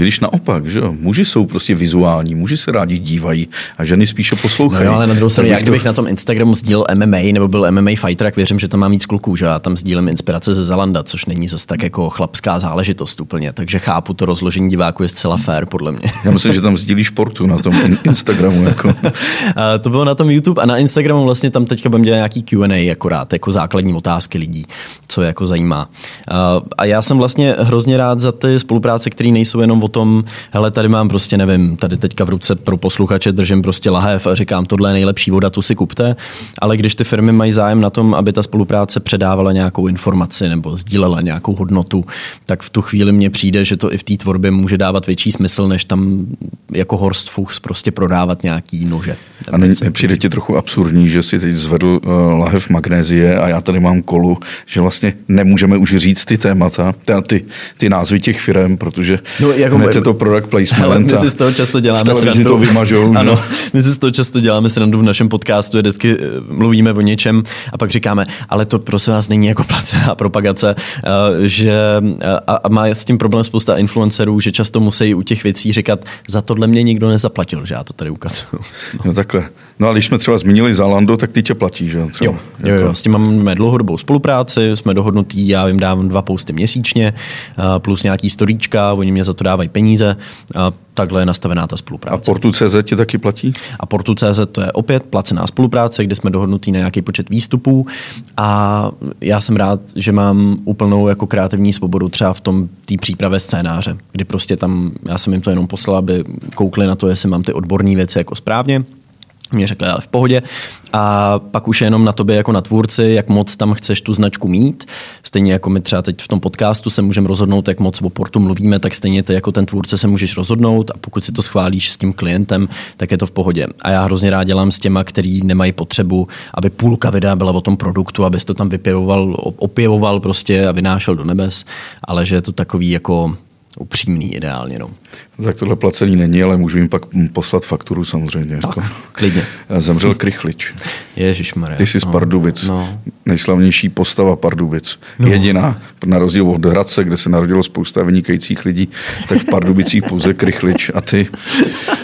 když naopak, že jo, muži jsou prostě vizuální, muži se rádi dívají a ženy spíše poslouchají. No, ale na druhou stranu, jak kdybych to... na tom Instagramu sdílel MMA nebo byl MMA fighter, tak věřím, že tam mám víc kluků, že já tam sdílím inspirace ze Zalanda, což není zase tak jako chlapská záležitost úplně, takže chápu to rozložení diváků je zcela fair, podle mě. Já myslím, že tam sdílíš sportu na tom Instagramu. Jako. a to bylo na tom YouTube a na Instagramu vlastně tam teďka budeme dělat nějaký Q&A akorát, jako základní otázky lidí, co je jako zajímá. A já jsem vlastně hrozně rád za ty spolupráce, které nejsou jenom o tom, hele, tady mám prostě, nevím, tady teďka v ruce pro posluchače držím prostě lahev a říkám, tohle je nejlepší voda, tu si kupte, ale když ty firmy mají zájem na tom, aby ta spolupráce předávala nějakou informaci nebo sdílela nějakou hodnotu, tak v tu chvíli mně přijde, že to i v té tvorbě může dávat větší smysl, než tam jako Horst Fuchs prostě prodávat nějaký nože. A ne, přijde ti trochu absurdní, že si teď zvedl uh, lahev magnézie a já tady mám kolu, že vlastně nemůžeme už říct ty témata, ty, ty názvy těch firm, protože no, jako hned je to product placement. My si z toho často děláme srandu. to vymažou. Ano, my si z toho často děláme srandu v našem podcastu, vždycky eh, mluvíme o něčem a pak říkáme, ale to prosím vás není jako placená propagace, eh, že eh, a má s tím problém spousta influencerů, že často musí u těch věcí říkat, za tohle mě nikdo nezaplatil, že já to tady ukazuju. No, no takhle. No a když jsme třeba zmínili Zalando, tak ty tě platí, že? Třeba, jo, jo, jako... jo, s tím máme dlouhodobou spolupráci, jsme dohodnutí, já jim dávám dva posty měsíčně, plus nějaký storíčka, oni mě za to dávají peníze. A takhle je nastavená ta spolupráce. A Portu.cz ti taky platí? A Portu.cz to je opět placená spolupráce, kde jsme dohodnutí na nějaký počet výstupů a já jsem rád, že mám úplnou jako kreativní svobodu třeba v tom té přípravě scénáře, kdy prostě tam, já jsem jim to jenom poslal, aby koukli na to, jestli mám ty odborné věci jako správně mě řekli, ale v pohodě. A pak už je jenom na tobě jako na tvůrci, jak moc tam chceš tu značku mít. Stejně jako my třeba teď v tom podcastu se můžeme rozhodnout, jak moc o portu mluvíme, tak stejně ty jako ten tvůrce se můžeš rozhodnout a pokud si to schválíš s tím klientem, tak je to v pohodě. A já hrozně rád dělám s těma, který nemají potřebu, aby půlka videa byla o tom produktu, abys to tam vypěvoval, opěvoval prostě a vynášel do nebes, ale že je to takový jako upřímný ideálně. No. Tak tohle placený není, ale můžu jim pak poslat fakturu samozřejmě. Tak, jako. klidně. Zemřel Krychlič. Ježišmarja. Ty jsi z no, Pardubic. No. nejslavnější postava Pardubic. No. Jediná, na rozdíl od Hradce, kde se narodilo spousta vynikajících lidí, tak v Pardubicích pouze Krychlič. A ty,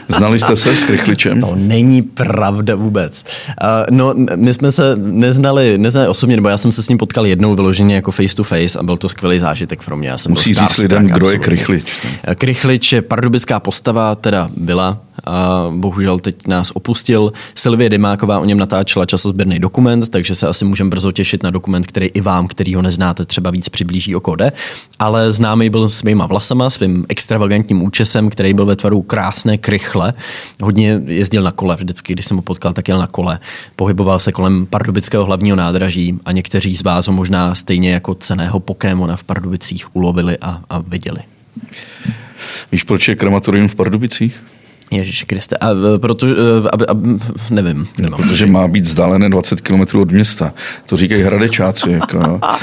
znali jste se s Krychličem? To není pravda vůbec. Uh, no, my jsme se neznali, neznali osobně, nebo já jsem se s ním potkal jednou vyloženě jako face to face a byl to skvělý zážitek pro mě. Já jsem Musí říct lidem, kdo je Krychlič. Krychlič je pardubická postava, teda byla, a bohužel teď nás opustil. Silvie Dymáková o něm natáčela časozběrný dokument, takže se asi můžeme brzo těšit na dokument, který i vám, který ho neznáte, třeba víc přiblíží o kode. Ale známý byl svýma vlasama, svým extravagantním účesem, který byl ve tvaru krásné krychle. Hodně jezdil na kole vždycky, když jsem ho potkal, tak jel na kole. Pohyboval se kolem pardubického hlavního nádraží a někteří z vás ho možná stejně jako ceného Pokémona v Pardubicích ulovili a, a viděli. Víš, proč je krematorium v Pardubicích? Ježíš Kriste, a e, protože, e, a, a, nevím. Nemám. Protože má být vzdálené 20 km od města. To říkají hradečáci. Jako, no. a,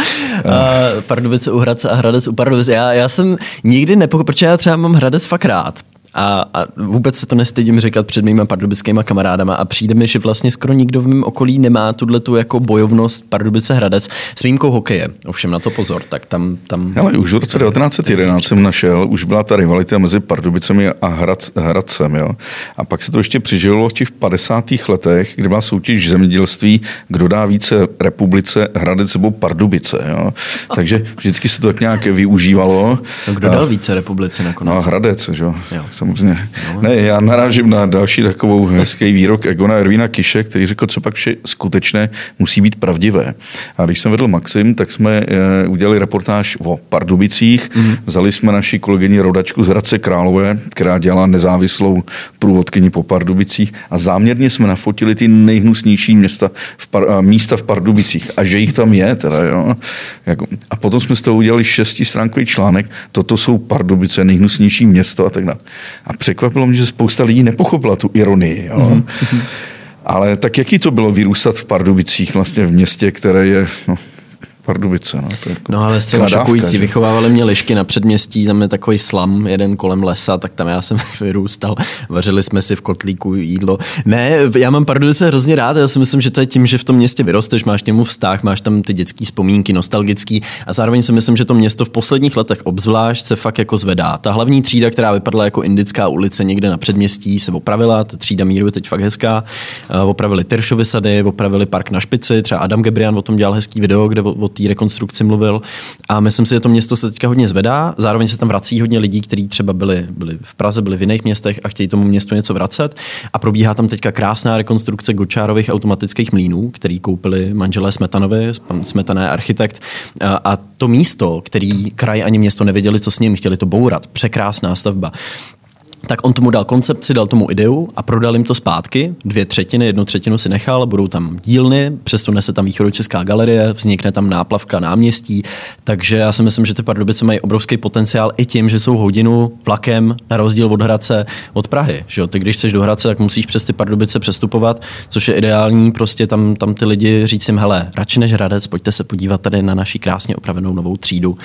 Pardubice u Hradce a Hradec u Pardubice. Já, já jsem nikdy nepochopil, protože já třeba mám Hradec fakt rád a, a vůbec se to nestydím říkat před mýma pardubickými kamarádama a přijde mi, že vlastně skoro nikdo v mém okolí nemá tuhle tu jako bojovnost Pardubice Hradec s výjimkou hokeje. Ovšem na to pozor, tak tam... tam... Ale už v roce 1911 jsem našel, už byla ta rivalita mezi Pardubicemi a Hrad, Hradcem. Jo? A pak se to ještě přižilo v těch 50. letech, kdy byla soutěž zemědělství, kdo dá více republice Hradec nebo Pardubice. Jo? Takže vždycky se to tak nějak využívalo. No, kdo dal více republice nakonec? No, Hradec, že? jo samozřejmě. Ne, já narážím na další takovou hezký výrok Egona Ervína Kiše, který řekl, co pak vše skutečné musí být pravdivé. A když jsem vedl Maxim, tak jsme eh, udělali reportáž o Pardubicích. Mm-hmm. Vzali jsme naši kolegyni rodačku z Hradce Králové, která dělala nezávislou průvodkyni po Pardubicích a záměrně jsme nafotili ty nejhnusnější města v par, místa v Pardubicích a že jich tam je. Teda, jo. Jako, a potom jsme z toho udělali šestistránkový článek, toto jsou Pardubice, nejhnusnější město a tak dále. A překvapilo mě, že spousta lidí nepochopila tu ironii. Jo. Mm-hmm. Ale tak jaký to bylo vyrůstat v Pardubicích, vlastně v městě, které je no, Pardubice. No, to jako no ale zcela šokující. Že? Vychovávali mě lišky na předměstí, tam je takový slam, jeden kolem lesa, tak tam já jsem vyrůstal. Vařili jsme si v kotlíku jídlo. Ne, já mám Pardubice hrozně rád. Já si myslím, že to je tím, že v tom městě vyrosteš, máš k němu vztah, máš tam ty dětské vzpomínky, nostalgický. A zároveň si myslím, že to město v posledních letech obzvlášť se fakt jako zvedá. Ta hlavní třída, která vypadala jako indická ulice někde na předměstí, se opravila. Ta třída míru je teď fakt hezká. Eh, opravili Teršovy sady, opravili park na špici. Třeba Adam Gebrian o tom dělal hezký video, kde o té rekonstrukci mluvil. A myslím si, že to město se teďka hodně zvedá. Zároveň se tam vrací hodně lidí, kteří třeba byli, byli v Praze, byli v jiných městech a chtějí tomu městu něco vracet. A probíhá tam teďka krásná rekonstrukce Gočárových automatických mlínů, který koupili manželé Smetanovi, pan Smetaná je architekt. A to místo, který kraj ani město nevěděli, co s ním, chtěli to bourat. Překrásná stavba tak on tomu dal koncepci, dal tomu ideu a prodal jim to zpátky. Dvě třetiny, jednu třetinu si nechal, budou tam dílny, přesune se tam východočeská galerie, vznikne tam náplavka náměstí, takže já si myslím, že ty Pardubice mají obrovský potenciál i tím, že jsou hodinu vlakem na rozdíl od Hradce od Prahy. Že jo? Ty když chceš do Hradce, tak musíš přes ty Pardubice přestupovat, což je ideální, prostě tam, tam ty lidi říct jim, hele, radši než Hradec, pojďte se podívat tady na naši krásně opravenou novou třídu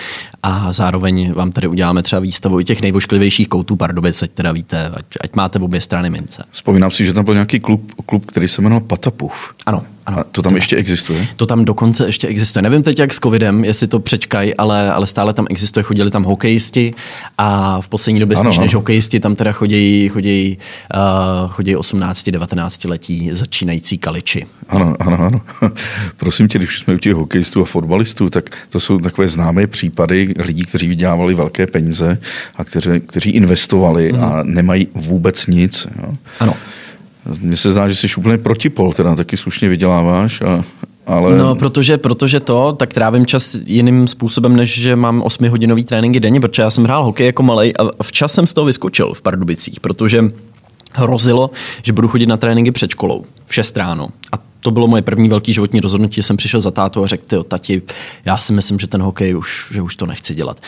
a zároveň vám tady uděláme třeba výstavu i těch nejvošklivějších koutů Pardubice, teda víte, ať, ať máte v obě strany mince. Vzpomínám si, že tam byl nějaký klub, klub který se jmenoval Patapuf. Ano. Ano, to tam to ještě existuje? To tam dokonce ještě existuje. Nevím teď, jak s covidem, jestli to přečkají, ale, ale stále tam existuje. Chodili tam hokejisti a v poslední době spíš než hokejisti tam teda chodí, chodí, uh, chodí 18-19 letí začínající kaliči. Ano, ano, ano. Prosím tě, když jsme u těch hokejistů a fotbalistů, tak to jsou takové známé případy lidí, kteří vydělávali velké peníze a kteří, kteří investovali mm. a nemají vůbec nic. Jo. Ano. Mně se zdá, že jsi úplně protipol, teda taky slušně vyděláváš a ale... No, protože, protože to, tak trávím čas jiným způsobem, než že mám 8-hodinový tréninky denně, protože já jsem hrál hokej jako malý a včas jsem z toho vyskočil v Pardubicích, protože hrozilo, že budu chodit na tréninky před školou v 6 ráno. A to bylo moje první velký životní rozhodnutí, jsem přišel za tátu a řekl, ty tati, já si myslím, že ten hokej už, že už to nechci dělat.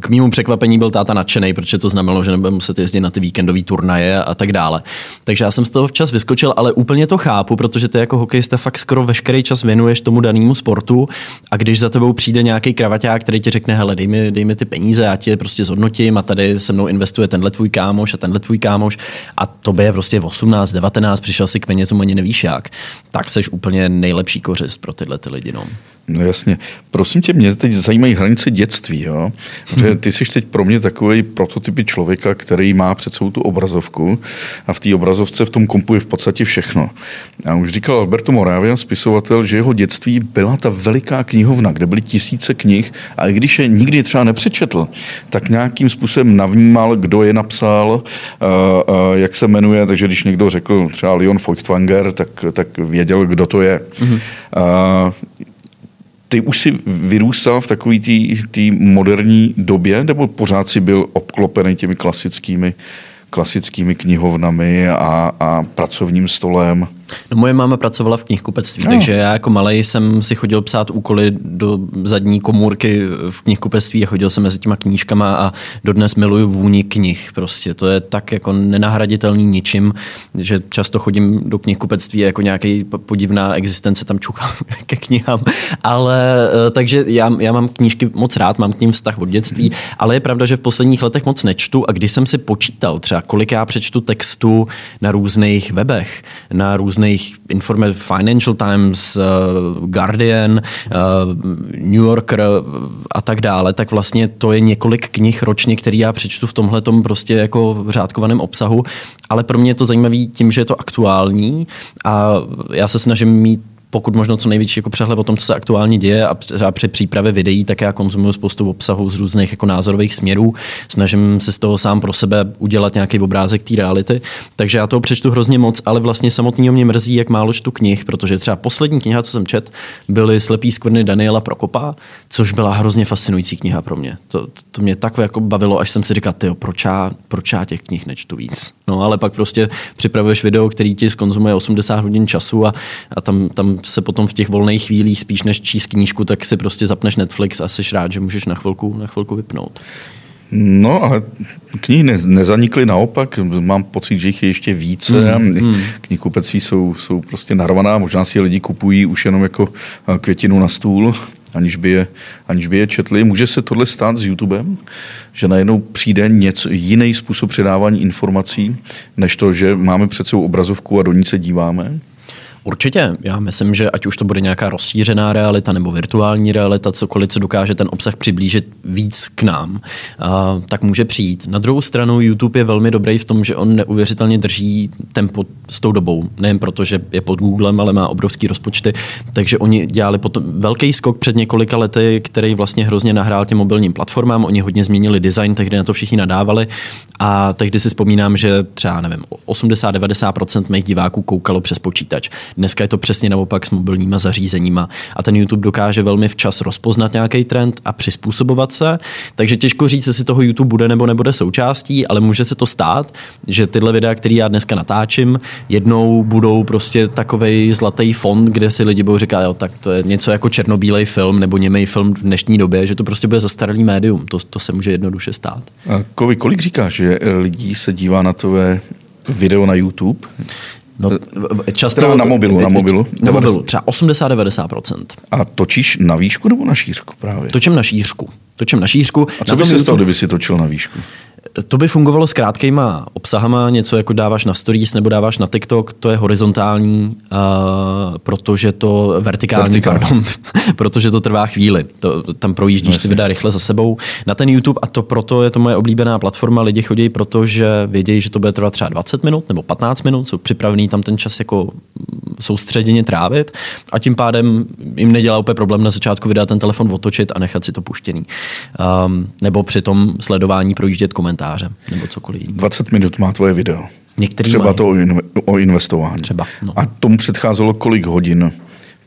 K mému překvapení byl táta nadšený, protože to znamenalo, že nebudu muset jezdit na ty víkendové turnaje a tak dále. Takže já jsem z toho včas vyskočil, ale úplně to chápu, protože ty jako hokejista fakt skoro veškerý čas věnuješ tomu danému sportu a když za tebou přijde nějaký kravaťák, který ti řekne, hele, dej mi, dej mi ty peníze, já tě prostě zhodnotím a tady se mnou investuje tenhle tvůj kámoš a tenhle tvůj kámoš a to je prostě 18, 19, přišel si k penězům, ani nevíš jak, tak seš úplně nejlepší kořist pro tyhle ty lidi. No. No jasně. Prosím tě, mě teď zajímají hranice dětství. Jo? Protože ty jsi teď pro mě takový prototyp člověka, který má před sebou tu obrazovku a v té obrazovce v tom kompu je v podstatě všechno. A už říkal Alberto Moravia, spisovatel, že jeho dětství byla ta veliká knihovna, kde byly tisíce knih a i když je nikdy třeba nepřečetl, tak nějakým způsobem navnímal, kdo je napsal, uh, uh, jak se jmenuje, takže když někdo řekl třeba Leon Feuchtwanger, tak, tak věděl, kdo to je. Mm-hmm. Ty už si vyrůstal v takové té moderní době, nebo pořád si byl obklopený těmi klasickými, klasickými knihovnami a, a pracovním stolem? No moje máma pracovala v knihkupectví, no. takže já jako malý jsem si chodil psát úkoly do zadní komůrky v knihkupectví a chodil jsem mezi těma knížkama a dodnes miluju vůni knih. Prostě to je tak jako nenahraditelný ničím, že často chodím do knihkupectví jako nějaký podivná existence tam čuchám ke knihám. Ale eh, takže já, já mám knížky moc rád, mám k ním vztah od dětství, ale je pravda, že v posledních letech moc nečtu a když jsem si počítal třeba, kolik já přečtu textu na různých webech, na různých různých informací, Financial Times, uh, Guardian, uh, New Yorker a tak dále, tak vlastně to je několik knih ročně, který já přečtu v tomhle prostě jako řádkovaném obsahu, ale pro mě je to zajímavé tím, že je to aktuální a já se snažím mít pokud možno co největší jako přehled o tom, co se aktuálně děje a třeba při přípravě videí, tak já konzumuju spoustu obsahu z různých jako názorových směrů. Snažím se z toho sám pro sebe udělat nějaký obrázek té reality. Takže já toho přečtu hrozně moc, ale vlastně samotný mě mrzí, jak málo čtu knih, protože třeba poslední kniha, co jsem čet, byly Slepý skvrny Daniela Prokopa, což byla hrozně fascinující kniha pro mě. To, to, to mě tak jako bavilo, až jsem si říkal, tyjo, proč já, proč já těch knih nečtu víc. No ale pak prostě připravuješ video, který ti skonzumuje 80 hodin času a, a tam, tam se potom v těch volných chvílích spíš než číst knížku, tak si prostě zapneš Netflix a jsi rád, že můžeš na chvilku, na chvilku vypnout. No, ale knihy ne, nezanikly naopak, mám pocit, že jich je ještě více. Mm, mm. Knihkupectví jsou, jsou prostě narvaná, možná si je lidi kupují už jenom jako květinu na stůl, aniž by je, aniž by je četli. Může se tohle stát s YouTubem? Že najednou přijde něco, jiný způsob předávání informací, než to, že máme před sebou obrazovku a do ní se díváme? Určitě. Já myslím, že ať už to bude nějaká rozšířená realita nebo virtuální realita, cokoliv, co dokáže ten obsah přiblížit víc k nám, tak může přijít. Na druhou stranu YouTube je velmi dobrý v tom, že on neuvěřitelně drží tempo s tou dobou. Nejen proto, že je pod Googlem, ale má obrovský rozpočty. Takže oni dělali potom velký skok před několika lety, který vlastně hrozně nahrál těm mobilním platformám. Oni hodně změnili design, tehdy na to všichni nadávali. A tehdy si vzpomínám, že třeba nevím, 80-90% mých diváků koukalo přes počítač. Dneska je to přesně naopak s mobilníma zařízeníma a ten YouTube dokáže velmi včas rozpoznat nějaký trend a přizpůsobovat se. Takže těžko říct, jestli toho YouTube bude nebo nebude součástí, ale může se to stát, že tyhle videa, které já dneska natáčím, jednou budou prostě takový zlatý fond, kde si lidi budou říkat, jo, tak to je něco jako černobílej film nebo němej film v dnešní době, že to prostě bude zastaralý médium. To, to se může jednoduše stát. A Kovi, kolik říkáš, že lidí se dívá na tvoje video na YouTube? No, často na mobilu, na mobilu. Na mobilu, třeba 80-90%. A točíš na výšku nebo na šířku právě? Točím na šířku. Točím na šířku. A co by se stalo, kdyby si točil na výšku? To by fungovalo s krátkýma obsahama, něco jako dáváš na stories nebo dáváš na TikTok, to je horizontální, uh, protože to vertikální, vertikální. pardon, protože to trvá chvíli. To, tam projíždíš no, ty videa rychle za sebou. Na ten YouTube, a to proto je to moje oblíbená platforma, lidi chodí, protože vědějí, že to bude trvat třeba 20 minut nebo 15 minut, jsou připravení tam ten čas jako soustředěně trávit a tím pádem jim nedělá úplně problém na začátku videa ten telefon otočit a nechat si to puštěný. Um, nebo při tom sledování projíždět komentáře nebo cokoliv jiného. 20 minut má tvoje video. Některý Třeba mají. to o investování. Třeba, no. A tomu předcházelo kolik hodin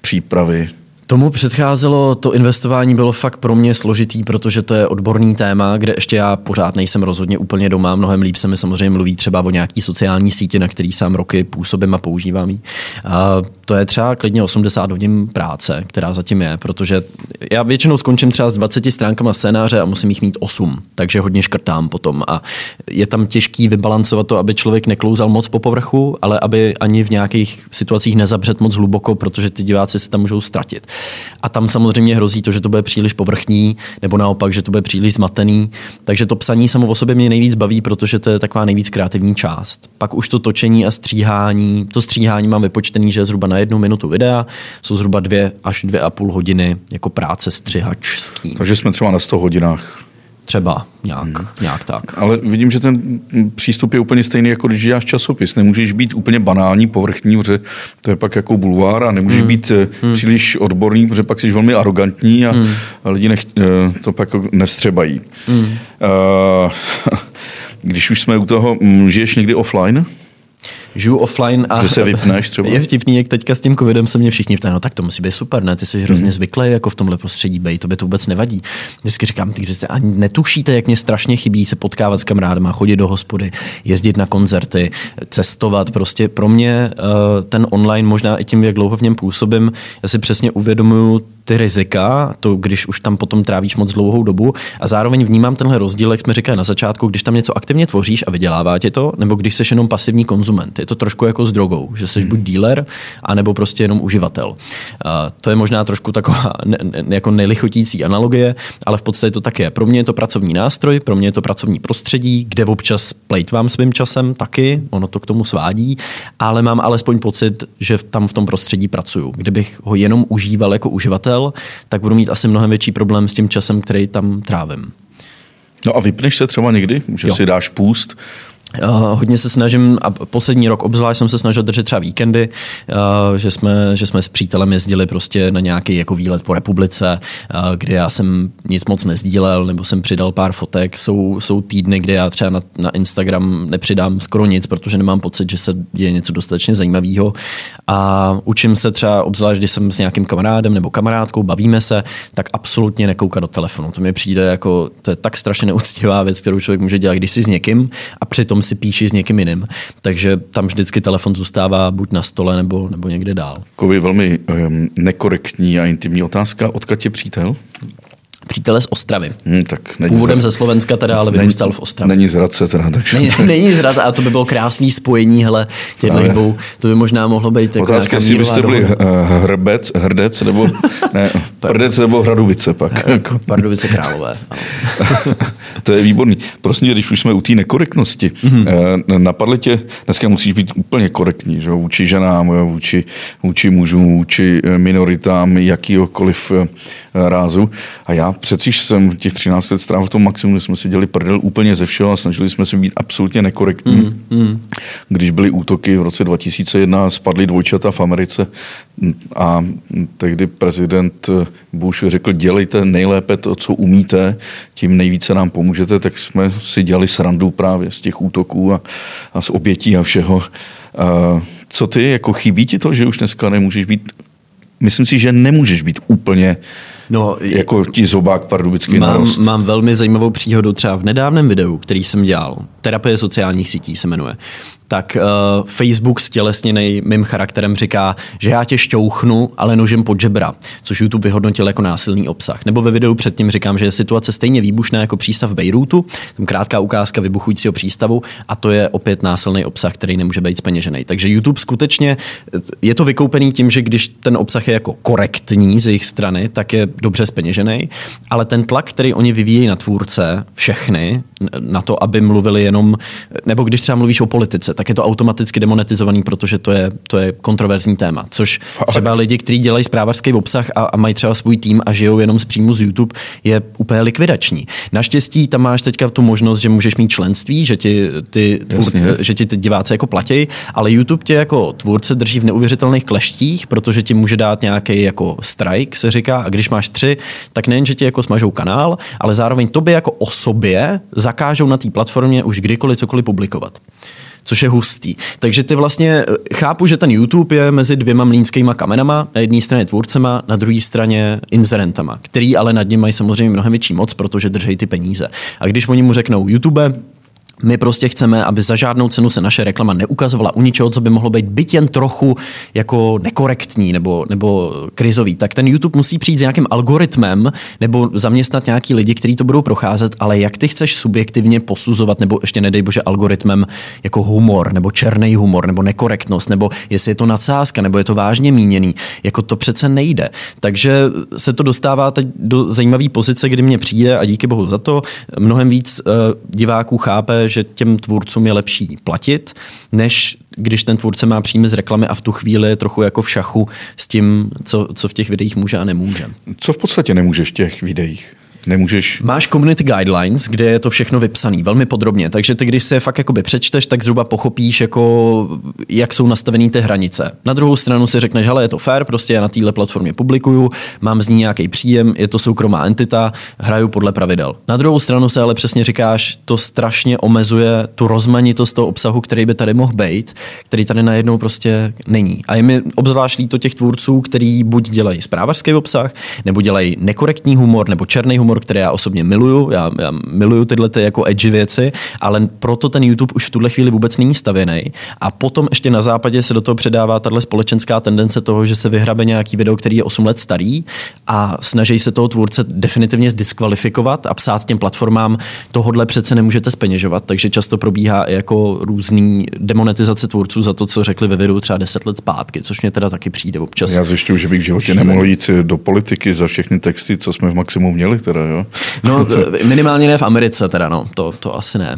přípravy Tomu předcházelo, to investování bylo fakt pro mě složitý, protože to je odborný téma, kde ještě já pořád nejsem rozhodně úplně doma. Mnohem líp se mi samozřejmě mluví třeba o nějaký sociální sítě, na který sám roky působím a používám jí. A to je třeba klidně 80 hodin práce, která zatím je, protože já většinou skončím třeba s 20 stránkama scénáře a musím jich mít 8, takže hodně škrtám potom. A je tam těžký vybalancovat to, aby člověk neklouzal moc po povrchu, ale aby ani v nějakých situacích nezabřet moc hluboko, protože ty diváci se tam můžou ztratit. A tam samozřejmě hrozí to, že to bude příliš povrchní, nebo naopak, že to bude příliš zmatený. Takže to psaní samo o sobě mě nejvíc baví, protože to je taková nejvíc kreativní část. Pak už to točení a stříhání. To stříhání mám vypočtený, že je zhruba na jednu minutu videa, jsou zhruba dvě až dvě a půl hodiny jako práce střihačský. Takže jsme třeba na 100 hodinách. Třeba nějak, hmm. nějak tak. Ale vidím, že ten přístup je úplně stejný, jako když děláš časopis. Nemůžeš být úplně banální, povrchní, protože to je pak jako bulvár a nemůžeš hmm. být eh, hmm. příliš odborný, protože pak jsi velmi arrogantní a, hmm. lidi nech, eh, to pak nestřebají. Hmm. Uh, když už jsme u toho, žiješ někdy offline? Žiju offline a... Že se vypneš třeba? Je vtipný, jak teďka s tím covidem se mě všichni ptají, no tak to musí být super, ne? Ty jsi hrozně hmm. zvyklý jako v tomhle prostředí bej, to by to vůbec nevadí. Vždycky říkám, ty jste ani netušíte, jak mě strašně chybí se potkávat s kamarádama, chodit do hospody, jezdit na koncerty, cestovat. Prostě pro mě uh, ten online možná i tím, jak dlouho v něm působím, já si přesně uvědomuju ty rizika, to když už tam potom trávíš moc dlouhou dobu a zároveň vnímám tenhle rozdíl, jak jsme říkali na začátku, když tam něco aktivně tvoříš a vydělává tě to, nebo když jsi jenom pasivní konzument. Je to trošku jako s drogou, že jsi hmm. buď dealer, anebo prostě jenom uživatel. Uh, to je možná trošku taková ne, ne, jako nelichotící analogie, ale v podstatě to tak je. Pro mě je to pracovní nástroj, pro mě je to pracovní prostředí, kde občas plejtvám svým časem taky, ono to k tomu svádí, ale mám alespoň pocit, že tam v tom prostředí pracuju. Kdybych ho jenom užíval jako uživatel, tak budu mít asi mnohem větší problém s tím časem, který tam trávím. No a vypneš se třeba někdy, že jo. si dáš půst, Uh, hodně se snažím, a poslední rok obzvlášť jsem se snažil držet třeba víkendy, uh, že, jsme, že jsme s přítelem jezdili prostě na nějaký jako výlet po republice, uh, kde já jsem nic moc nezdílel, nebo jsem přidal pár fotek. Jsou, jsou týdny, kde já třeba na, na Instagram nepřidám skoro nic, protože nemám pocit, že se je něco dostatečně zajímavého. A učím se třeba, obzvlášť když jsem s nějakým kamarádem nebo kamarádkou, bavíme se, tak absolutně nekoukat do telefonu. To mi přijde jako, to je tak strašně neúctivá věc, kterou člověk může dělat, když si s někým a přitom si píši s někým jiným. Takže tam vždycky telefon zůstává buď na stole nebo, nebo někde dál. Kovy velmi um, nekorektní a intimní otázka. Odkud je přítel? Přítele z Ostravy. Hmm, tak Původem ze Slovenska teda, ale vyrůstal v Ostravě. Není z Hradce teda. Takže... Není, není z Hradce a to by bylo krásný spojení, hele, těchto dvou. To by možná mohlo být jako Otázka, jestli byste byli uh, hrbec, hrdec, nebo ne, prdec, nebo hradovice pak. Pardubice králové. to je výborný. Prostě, když už jsme u té nekorektnosti, mm-hmm. napadly tě, dneska musíš být úplně korektní, že? vůči ženám, vůči, vůči mužům, vůči eh, minoritám, jakýkoliv rázu. A já přeci jsem těch 13 let strávil v tom maximu, jsme si dělali prdel úplně ze všeho a snažili jsme se být absolutně nekorektní. Mm, mm. Když byly útoky v roce 2001, spadly dvojčata v Americe a tehdy prezident Bush řekl, dělejte nejlépe to, co umíte, tím nejvíce nám pomůžete, tak jsme si dělali srandu právě z těch útoků a, a z obětí a všeho. A co ty, jako chybí ti to, že už dneska nemůžeš být myslím si, že nemůžeš být úplně No, jako ti zobák pardubický mám, narost. Mám velmi zajímavou příhodu třeba v nedávném videu, který jsem dělal. Terapie sociálních sítí se jmenuje tak uh, Facebook stělesněný mým charakterem říká, že já tě šťouchnu, ale nožem pod žebra, což YouTube vyhodnotil jako násilný obsah. Nebo ve videu předtím říkám, že je situace stejně výbušná jako přístav v Bejrútu, tam krátká ukázka vybuchujícího přístavu a to je opět násilný obsah, který nemůže být speněžený. Takže YouTube skutečně je to vykoupený tím, že když ten obsah je jako korektní z jejich strany, tak je dobře speněžený, ale ten tlak, který oni vyvíjejí na tvůrce, všechny, na to, aby mluvili jenom, nebo když třeba mluvíš o politice, tak je to automaticky demonetizovaný, protože to je, to je kontroverzní téma. Což třeba lidi, kteří dělají zprávařský obsah a, a mají třeba svůj tým a žijou jenom z příjmu z YouTube, je úplně likvidační. Naštěstí tam máš teďka tu možnost, že můžeš mít členství, že ti ty, tvůrce, že ti ty diváci jako platí, ale YouTube tě jako tvůrce drží v neuvěřitelných kleštích, protože ti může dát nějaký jako strike, se říká, a když máš tři, tak nejen, že ti jako smažou kanál, ale zároveň tobě jako osobě zakážou na té platformě už kdykoliv cokoliv publikovat což je hustý. Takže ty vlastně eh, chápu, že ten YouTube je mezi dvěma mlínskýma kamenama, na jedné straně tvůrcema, na druhé straně inzerentama, který ale nad ním mají samozřejmě mnohem větší moc, protože drží ty peníze. A když oni mu řeknou YouTube, My prostě chceme, aby za žádnou cenu se naše reklama neukazovala u ničeho, co by mohlo být byt jen trochu jako nekorektní nebo, nebo krizový. Tak ten YouTube musí přijít s nějakým algoritmem nebo zaměstnat nějaký lidi, kteří to budou procházet, ale jak ty chceš subjektivně posuzovat, nebo ještě nedej bože algoritmem jako humor, nebo černý humor, nebo nekorektnost, nebo jestli je to nadsázka, nebo je to vážně míněný, jako to přece nejde. Takže se to dostává teď do zajímavé pozice, kdy mě přijde a díky bohu za to mnohem víc uh, diváků chápe, že těm tvůrcům je lepší platit, než když ten tvůrce má příjmy z reklamy a v tu chvíli je trochu jako v šachu s tím, co, co v těch videích může a nemůže. Co v podstatě nemůžeš v těch videích? Nemůžeš... Máš community guidelines, kde je to všechno vypsané velmi podrobně, takže ty, když se fakt jakoby přečteš, tak zhruba pochopíš, jako, jak jsou nastavené ty hranice. Na druhou stranu si řekneš, hele, je to fair, prostě já na téhle platformě publikuju, mám z ní nějaký příjem, je to soukromá entita, hraju podle pravidel. Na druhou stranu se ale přesně říkáš, to strašně omezuje tu rozmanitost toho obsahu, který by tady mohl být, který tady najednou prostě není. A je mi obzvlášť to těch tvůrců, který buď dělají zprávařský obsah, nebo dělají nekorektní humor, nebo černý humor, humor, který já osobně miluju. Já, já miluju tyhle ty jako edgy věci, ale proto ten YouTube už v tuhle chvíli vůbec není stavěný. A potom ještě na západě se do toho předává tahle společenská tendence toho, že se vyhrabe nějaký video, který je 8 let starý a snaží se toho tvůrce definitivně diskvalifikovat a psát těm platformám, tohodle přece nemůžete speněžovat, takže často probíhá jako různý demonetizace tvůrců za to, co řekli ve videu třeba 10 let zpátky, což mě teda taky přijde občas. Já zjišťuju, že bych v životě nemohl jít do politiky za všechny texty, co jsme v maximu měli teda, jo? No, minimálně ne v Americe teda, no, to, to asi ne.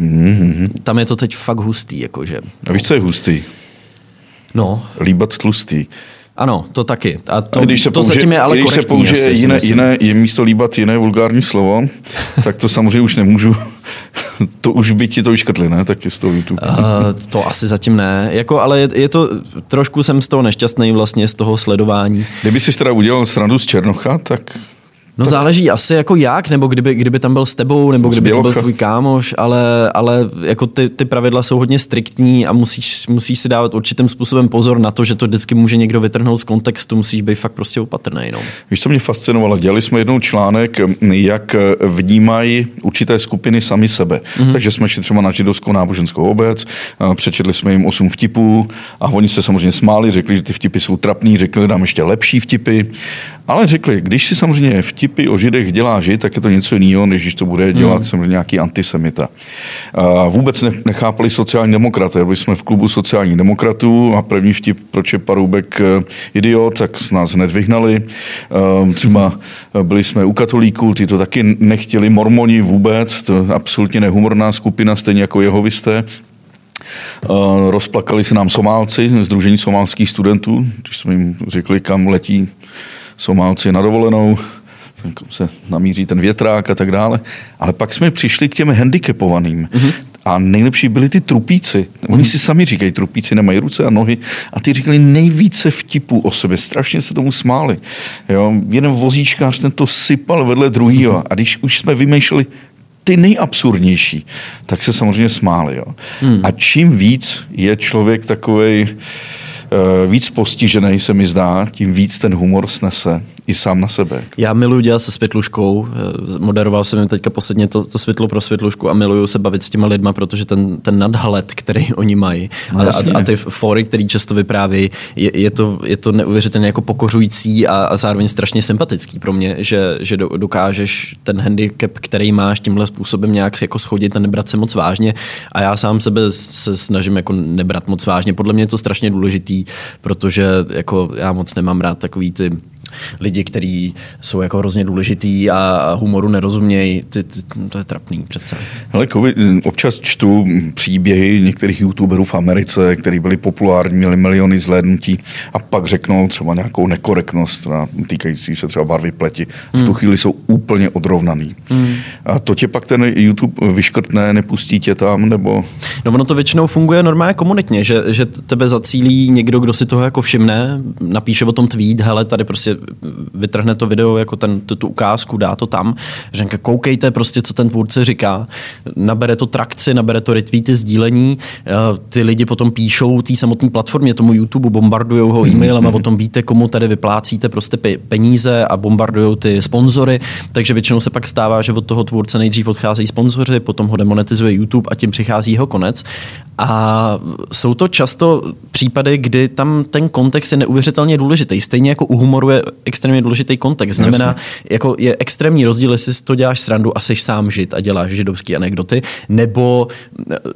Mm-hmm. Tam je to teď fakt hustý, jakože. A víš, co je hustý? No. Líbat tlustý. Ano, to taky. A to, a když se to použije, zatím je ale Když se použije asi, jiné, jiné, je místo líbat jiné vulgární slovo, tak to samozřejmě už nemůžu. to už by ti to vyškrtli, ne? Tak je z toho YouTube. Uh, to asi zatím ne. Jako, ale je, je, to, trošku jsem z toho nešťastný vlastně, z toho sledování. Kdyby si teda udělal srandu z Černocha, tak No záleží asi jako jak, nebo kdyby, kdyby tam byl s tebou, nebo kdyby to byl tvůj kámoš, ale, ale jako ty, ty pravidla jsou hodně striktní a musíš, musíš si dávat určitým způsobem pozor na to, že to vždycky může někdo vytrhnout z kontextu, musíš být fakt prostě opatrný. No. Víš, co mě fascinovalo? Dělali jsme jednou článek, jak vnímají určité skupiny sami sebe. Mm-hmm. Takže jsme šli třeba na židovskou náboženskou obec, přečetli jsme jim osm vtipů a oni se samozřejmě smáli, řekli, že ty vtipy jsou trapný, řekli nám ještě lepší vtipy, ale řekli, když si samozřejmě vtip vtipy o židech dělá žid, tak je to něco jiného, než když to bude dělat hmm. samozřejmě nějaký antisemita. A vůbec nechápali sociální demokraté. Byli jsme v klubu sociálních demokratů a první vtip, proč je Paroubek eh, idiot, tak nás hned vyhnali. Ehm, třeba eh, byli jsme u katolíků, ty to taky nechtěli, mormoni vůbec, to absolutně nehumorná skupina, stejně jako jehovisté. Uh, rozplakali se nám Somálci, Združení somálských studentů, když jsme jim řekli, kam letí Somálci na dovolenou, se namíří ten větrák a tak dále. Ale pak jsme přišli k těm handicapovaným. Mm-hmm. A nejlepší byli ty trupíci. Oni mm. si sami říkají, trupíci nemají ruce a nohy. A ty říkali nejvíce vtipů o sobě. Strašně se tomu smáli. Jo? Jeden vozíčkář ten to sypal vedle druhého. Mm. A když už jsme vymýšleli ty nejabsurdnější, tak se samozřejmě smáli. Jo? Mm. A čím víc je člověk takovej Eh, víc postižený se mi zdá, tím víc ten humor snese i sám na sebe. Já miluji dělat se světluškou. Moderoval jsem teďka posledně to, to světlo pro světlušku a miluju se bavit s těma lidma, protože ten, ten nadhled, který oni mají no, a, a, a ty fóry, který často vyprávějí, je, je, to, je to neuvěřitelně jako pokořující a, a zároveň strašně sympatický pro mě, že, že dokážeš ten handicap, který máš tímhle způsobem nějak jako schodit a nebrat se moc vážně a já sám sebe se snažím jako nebrat moc vážně. Podle mě je to strašně důležitý protože jako já moc nemám rád takový ty lidi, kteří jsou jako hrozně důležitý a humoru nerozumějí, ty, ty, to je trapný přece. Ale COVID, občas čtu příběhy některých youtuberů v Americe, kteří byli populární, měli miliony zhlédnutí a pak řeknou třeba nějakou nekorektnost týkající se třeba barvy pleti. V tu hmm. chvíli jsou úplně odrovnaný. Hmm. A to tě pak ten YouTube vyškrtne, nepustí tě tam, nebo... No ono to většinou funguje normálně komunitně, že, že tebe zacílí někdo, kdo si toho jako všimne, napíše o tom tweet, hele, tady prostě vytrhne to video, jako ten, tu, tu ukázku, dá to tam, řekne, koukejte prostě, co ten tvůrce říká, nabere to trakci, nabere to retweety, sdílení, eh, ty lidi potom píšou té samotné platformě, tomu YouTube, bombardují ho e-mailem a o tom víte, komu tady vyplácíte prostě peníze a bombardují ty sponzory, takže většinou se pak stává, že od toho tvůrce nejdřív odcházejí sponzoři, potom ho demonetizuje YouTube a tím přichází jeho konec. A jsou to často případy, kdy tam ten kontext je neuvěřitelně důležitý. Stejně jako u humoru je extrémně důležitý kontext. Znamená, jako je extrémní rozdíl, jestli si to děláš srandu a seš sám žid a děláš židovský anekdoty, nebo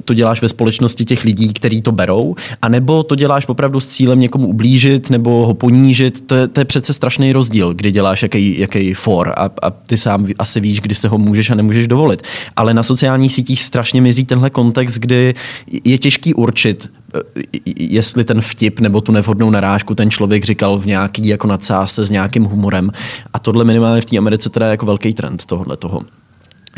to děláš ve společnosti těch lidí, kteří to berou, a nebo to děláš opravdu s cílem někomu ublížit nebo ho ponížit. To je, to je přece strašný rozdíl, kdy děláš jaký, jaký for a, a ty sám asi víš, kdy se ho můžeš a nemůžeš dovolit. Ale na sociálních sítích strašně mizí tenhle kontext, kdy je těžký určit, jestli ten vtip nebo tu nevhodnou narážku ten člověk říkal v nějaký jako nadsázce s nějakým humorem. A tohle minimálně v té Americe teda je jako velký trend tohle toho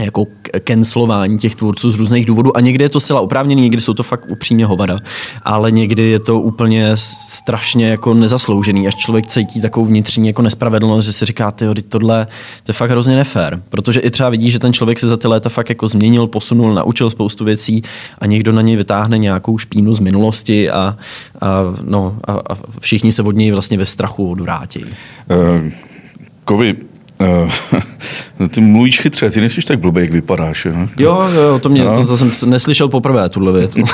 jako cancelování těch tvůrců z různých důvodů a někdy je to zcela oprávněný, někdy jsou to fakt upřímně hovada, ale někdy je to úplně strašně jako nezasloužený, až člověk cítí takovou vnitřní jako nespravedlnost, že si říká, ty tohle to je fakt hrozně nefér, protože i třeba vidí, že ten člověk se za ty léta fakt jako změnil, posunul, naučil spoustu věcí a někdo na něj vytáhne nějakou špínu z minulosti a, a, no, a, a všichni se od něj vlastně ve strachu odvrátí. Uh, Kovi, Uh, ty mluvíš chytře, ty nejsi tak blbý, jak vypadáš. Jo, jo, jo to, mě, no. to, to jsem neslyšel poprvé, tuhle větu.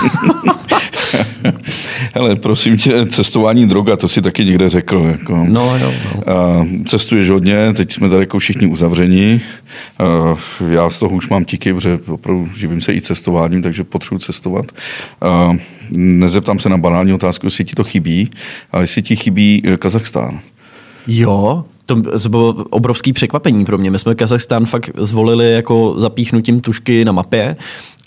Hele, prosím tě, cestování droga, to si taky někde řekl. Jako. No, jo, no. Cestuješ hodně, teď jsme tady jako všichni uzavření. Uh, já z toho už mám tiky, protože opravdu živím se i cestováním, takže potřebuji cestovat. Nezeptám se na banální otázku, jestli ti to chybí, ale jestli ti chybí Kazachstán. Jo, to, to bylo obrovský překvapení pro mě. My jsme Kazachstán fakt zvolili jako zapíchnutím tušky na mapě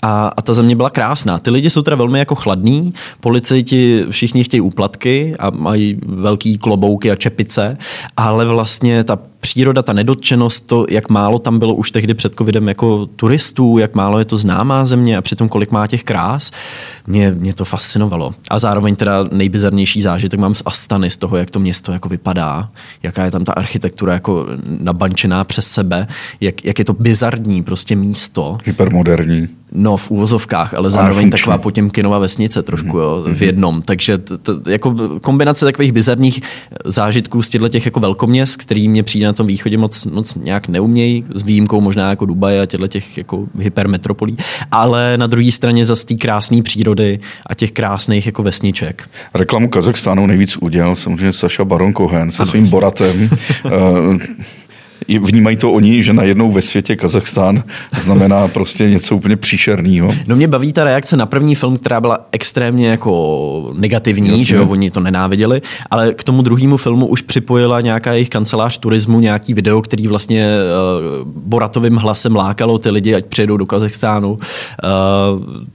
a, a ta země byla krásná. Ty lidi jsou teda velmi jako chladní, policajti všichni chtějí úplatky a mají velký klobouky a čepice, ale vlastně ta příroda, ta nedotčenost, to, jak málo tam bylo už tehdy před covidem jako turistů, jak málo je to známá země a přitom kolik má těch krás, mě, mě to fascinovalo. A zároveň teda nejbizarnější zážitek mám z Astany, z toho, jak to město jako vypadá, jaká je tam ta architektura jako nabančená přes sebe, jak, jak je to bizarní prostě místo. Hypermoderní. No, v úvozovkách, ale zároveň taková Potěmkinova vesnice trošku, jo, v mhm. jednom. Takže t, t, jako kombinace takových bizarních zážitků z těchto těch jako velkoměst, který mě přijde na tom východě moc, moc nějak neumějí, s výjimkou možná jako Dubaj a těchto těch jako hypermetropolí, ale na druhé straně zase té krásné přírody a těch krásných jako vesniček. Reklamu Kazachstánu nejvíc udělal samozřejmě Saša Baron Cohen se ano, svým Boratem. vnímají to oni, že najednou ve světě Kazachstán znamená prostě něco úplně příšerného. No mě baví ta reakce na první film, která byla extrémně jako negativní, Jasně. že jo, oni to nenáviděli, ale k tomu druhému filmu už připojila nějaká jejich kancelář turismu, nějaký video, který vlastně uh, Boratovým hlasem lákalo ty lidi, ať přijedou do Kazachstánu. Uh,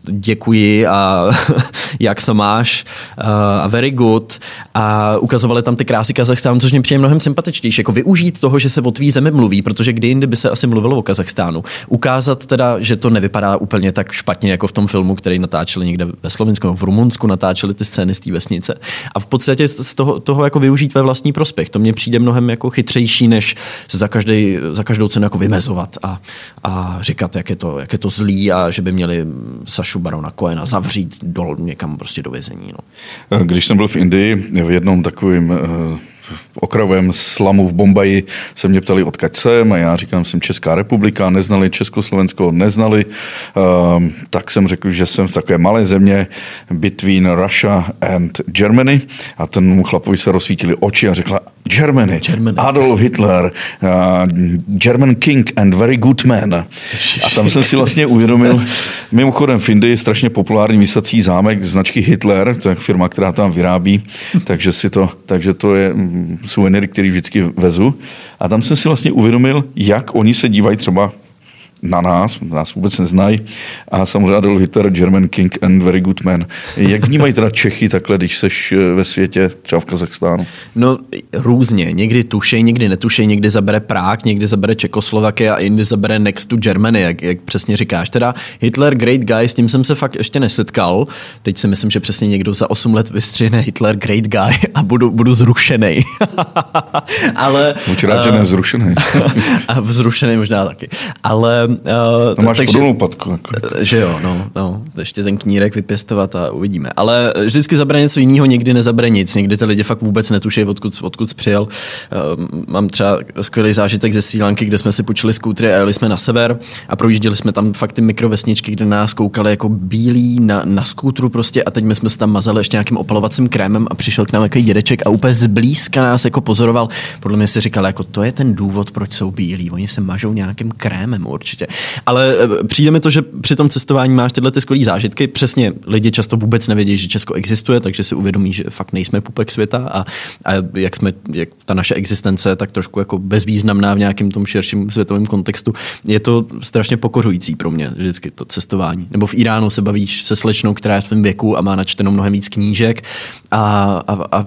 děkuji a jak se máš uh, a very good a ukazovali tam ty krásy Kazachstánu, což mě přijde mnohem sympatičtější. Jako využít toho, že se o tvý zemi mluví, protože kdy jindy by se asi mluvilo o Kazachstánu. Ukázat teda, že to nevypadá úplně tak špatně jako v tom filmu, který natáčeli někde ve Slovensku, v Rumunsku natáčeli ty scény z té vesnice. A v podstatě z toho, toho jako využít ve vlastní prospěch. To mně přijde mnohem jako chytřejší, než za, každý, za každou cenu jako vymezovat a, a říkat, jak je, to, jak je to zlý a že by měli Sašu Barona Koena zavřít dol někam prostě do vězení. No. Když jsem byl v Indii v jednom takovým okrajovém slamu v Bombaji se mě ptali, odkud jsem a já říkám, jsem Česká republika, neznali Československo, neznali, uh, tak jsem řekl, že jsem v takové malé země between Russia and Germany a ten chlapovi se rozsvítili oči a řekla, Germany, Germany. Adolf Hitler, uh, German King and very good man. A tam jsem si vlastně uvědomil, mimochodem v Indii je strašně populární vysací zámek značky Hitler, to je firma, která tam vyrábí, takže, si to, takže to je suvenýry, který vždycky vezu. A tam jsem si vlastně uvědomil, jak oni se dívají třeba na nás, nás vůbec neznají. A samozřejmě Adolf Hitler, German King and Very Good Man. Jak vnímají teda Čechy takhle, když seš eh, ve světě, třeba v Kazachstánu? No různě. Někdy tušej, někdy netušej, někdy zabere Prák, někdy zabere Čekoslovakie a jindy zabere Next to Germany, jak, jak přesně říkáš. Teda Hitler, great guy, s tím jsem se fakt ještě nesetkal. Teď si myslím, že přesně někdo za 8 let vystřihne Hitler, great guy a budu, budu zrušený. Ale... Buď rád, uh, že nezrušený. a vzrušený možná taky. Ale... Uh, no máš takže, patku. Jako. Že jo, no, no. Ještě ten knírek vypěstovat a uvidíme. Ale vždycky zabere něco jiného, někdy nezabere nic. Někdy ty lidi fakt vůbec netuší, odkud, odkud přijel. Uh, mám třeba skvělý zážitek ze Sri Lanky, kde jsme si počili skútry a jeli jsme na sever a projížděli jsme tam fakt ty mikrovesničky, kde nás koukali jako bílí na, na skútru prostě a teď my jsme se tam mazali ještě nějakým opalovacím krémem a přišel k nám jako dědeček a úplně zblízka nás jako pozoroval. Podle mě si říkal, jako to je ten důvod, proč jsou bílí. Oni se mažou nějakým krémem určitě. Ale eh, přijde mi to, že při tom cestování máš tyhle ty skvělé zážitky. Přesně lidi často vůbec nevědí, že Česko existuje, takže si uvědomí, že fakt nejsme pupek světa a, a jak jsme, jak ta naše existence tak trošku jako bezvýznamná v nějakém tom širším světovém kontextu. Je to strašně pokořující pro mě vždycky to cestování. Nebo v Iránu se bavíš se slečnou, která je v svém věku a má načteno mnohem víc knížek a, a, a,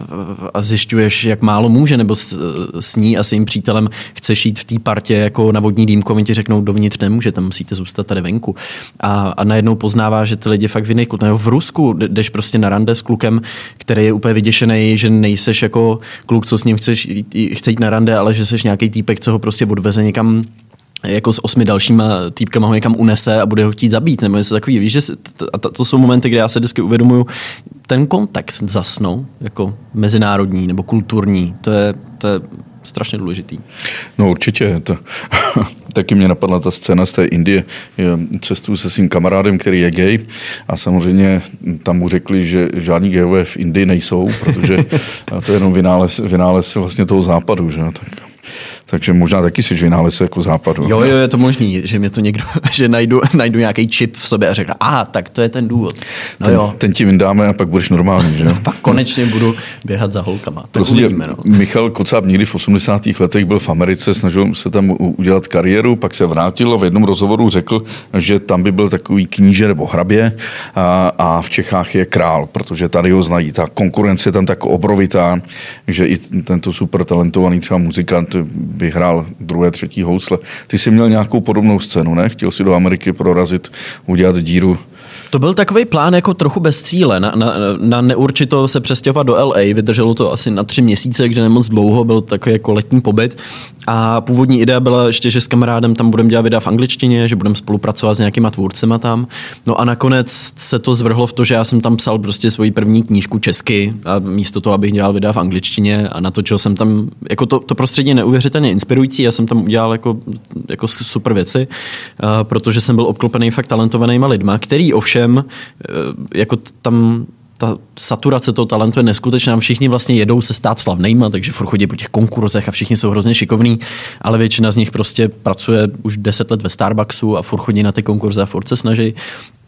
a zjišťuješ, jak málo může, nebo s, s ní a s jejím přítelem chceš jít v té partě jako na vodní dýmku, oni ti řeknou, dovnitř nemůže, tam musíte zůstat tady venku. A, a najednou poznává, že ty lidi fakt v jiných v Rusku jdeš prostě na rande s klukem, který je úplně vyděšený, že nejseš jako kluk, co s ním chceš jít, chce jít na rande, ale že jsi nějaký týpek, co ho prostě odveze někam jako s osmi dalšíma týpkama ho někam unese a bude ho chtít zabít, nebo něco takový. Víš, že a to, to jsou momenty, kde já se vždycky uvědomuju, ten kontext zasnou, jako mezinárodní nebo kulturní, to je, to je strašně důležitý. No určitě. To, taky mě napadla ta scéna z té Indie. Cestuju se svým kamarádem, který je gay a samozřejmě tam mu řekli, že žádní gayové v Indii nejsou, protože to je jenom vynález, vynález vlastně toho západu. Že? Tak takže možná taky si vynález jako západu. Jo, jo, je to možný, že mě to někdo, že najdu, najdu nějaký čip v sobě a řeknu, a tak to je ten důvod. No ten, jo. ten ti vyndáme a pak budeš normální, že? pak konečně budu běhat za holkama. Tak prostě uvidíme, no. Michal Kocáb někdy v 80. letech byl v Americe, snažil se tam udělat kariéru, pak se vrátil a v jednom rozhovoru řekl, že tam by byl takový kníže nebo hrabě a, a v Čechách je král, protože tady ho znají. Ta konkurence je tam tak obrovitá, že i tento super talentovaný třeba muzikant vyhrál druhé, třetí housle. Ty jsi měl nějakou podobnou scénu, ne? Chtěl si do Ameriky prorazit, udělat díru to byl takový plán jako trochu bez cíle. Na, na, na neurčito se přestěhovat do LA. Vydrželo to asi na tři měsíce, kde nemoc dlouho, byl takový jako letní pobyt. A původní idea byla ještě, že s kamarádem tam budeme dělat videa v angličtině, že budeme spolupracovat s nějakýma tvůrcema tam. No a nakonec se to zvrhlo v to, že já jsem tam psal prostě svoji první knížku česky a místo toho, abych dělal videa v angličtině a natočil jsem tam, jako to, to prostředí neuvěřitelně inspirující, já jsem tam udělal jako, jako super věci, protože jsem byl obklopený fakt talentovanýma lidma, který ovšem jako tam ta saturace toho talentu je neskutečná. Všichni vlastně jedou se stát slavnýma, takže furt chodí po těch konkurzech a všichni jsou hrozně šikovní, ale většina z nich prostě pracuje už deset let ve Starbucksu a furt chodí na ty konkurze a furt se snaží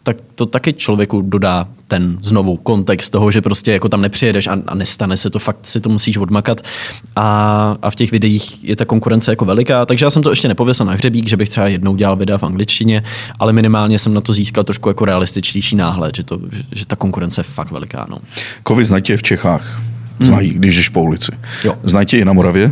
tak to taky člověku dodá ten znovu kontext toho, že prostě jako tam nepřijedeš a, a nestane se to, fakt si to musíš odmakat a, a v těch videích je ta konkurence jako veliká, takže já jsem to ještě nepověsil na hřebík, že bych třeba jednou dělal videa v angličtině, ale minimálně jsem na to získal trošku jako realističtější náhled, že, to, že, že ta konkurence je fakt veliká. No. Kovy znají v Čechách, znají, hmm. když jdeš po ulici. Jo. Znají i na Moravě?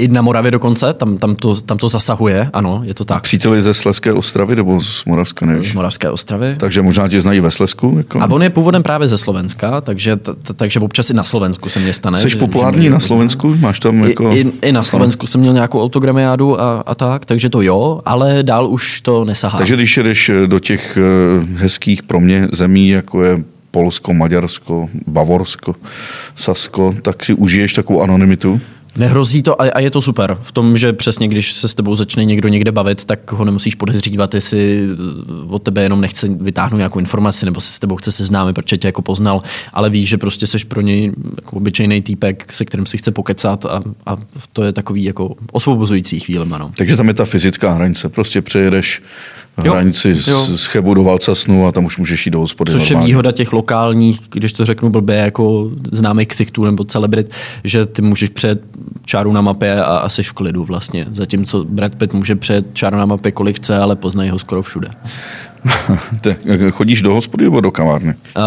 I na Moravě dokonce, tam, tam, to, tam to zasahuje, ano, je to tak. Příteli ze Sleské ostravy nebo z Moravska, nevíš? Z Moravské ostravy. Takže možná tě znají ve Slesku? Jako? A on je původem právě ze Slovenska, takže, t, takže občas i na Slovensku se mě stane. Jsi populární na Slovensku? Máš tam jako... I, i, i na Slovensku jsem měl nějakou autogramiádu a, a tak, takže to jo, ale dál už to nesahá. Takže když jedeš do těch eh, hezkých pro mě zemí, jako je Polsko, Maďarsko, Bavorsko, Sasko, tak si užiješ takovou anonymitu? Nehrozí to a, je to super v tom, že přesně když se s tebou začne někdo někde bavit, tak ho nemusíš podezřívat, jestli od tebe jenom nechce vytáhnout nějakou informaci nebo se s tebou chce seznámit, protože tě jako poznal, ale víš, že prostě seš pro něj jako obyčejný týpek, se kterým si chce pokecat a, a to je takový jako osvobozující chvíle. Takže tam je ta fyzická hranice, prostě přejedeš hranici jo. z, z Chebu do Valcasnu a tam už můžeš jít do hospody. Což normálně. je výhoda těch lokálních, když to řeknu blbě, jako známých ksichtů nebo celebrit, že ty můžeš přejet čáru na mapě a asi v klidu vlastně. Zatímco Brad Pitt může přejet čáru na mapě kolik chce, ale poznají ho skoro všude. Chodíš do hospody nebo do kavárny? Uh,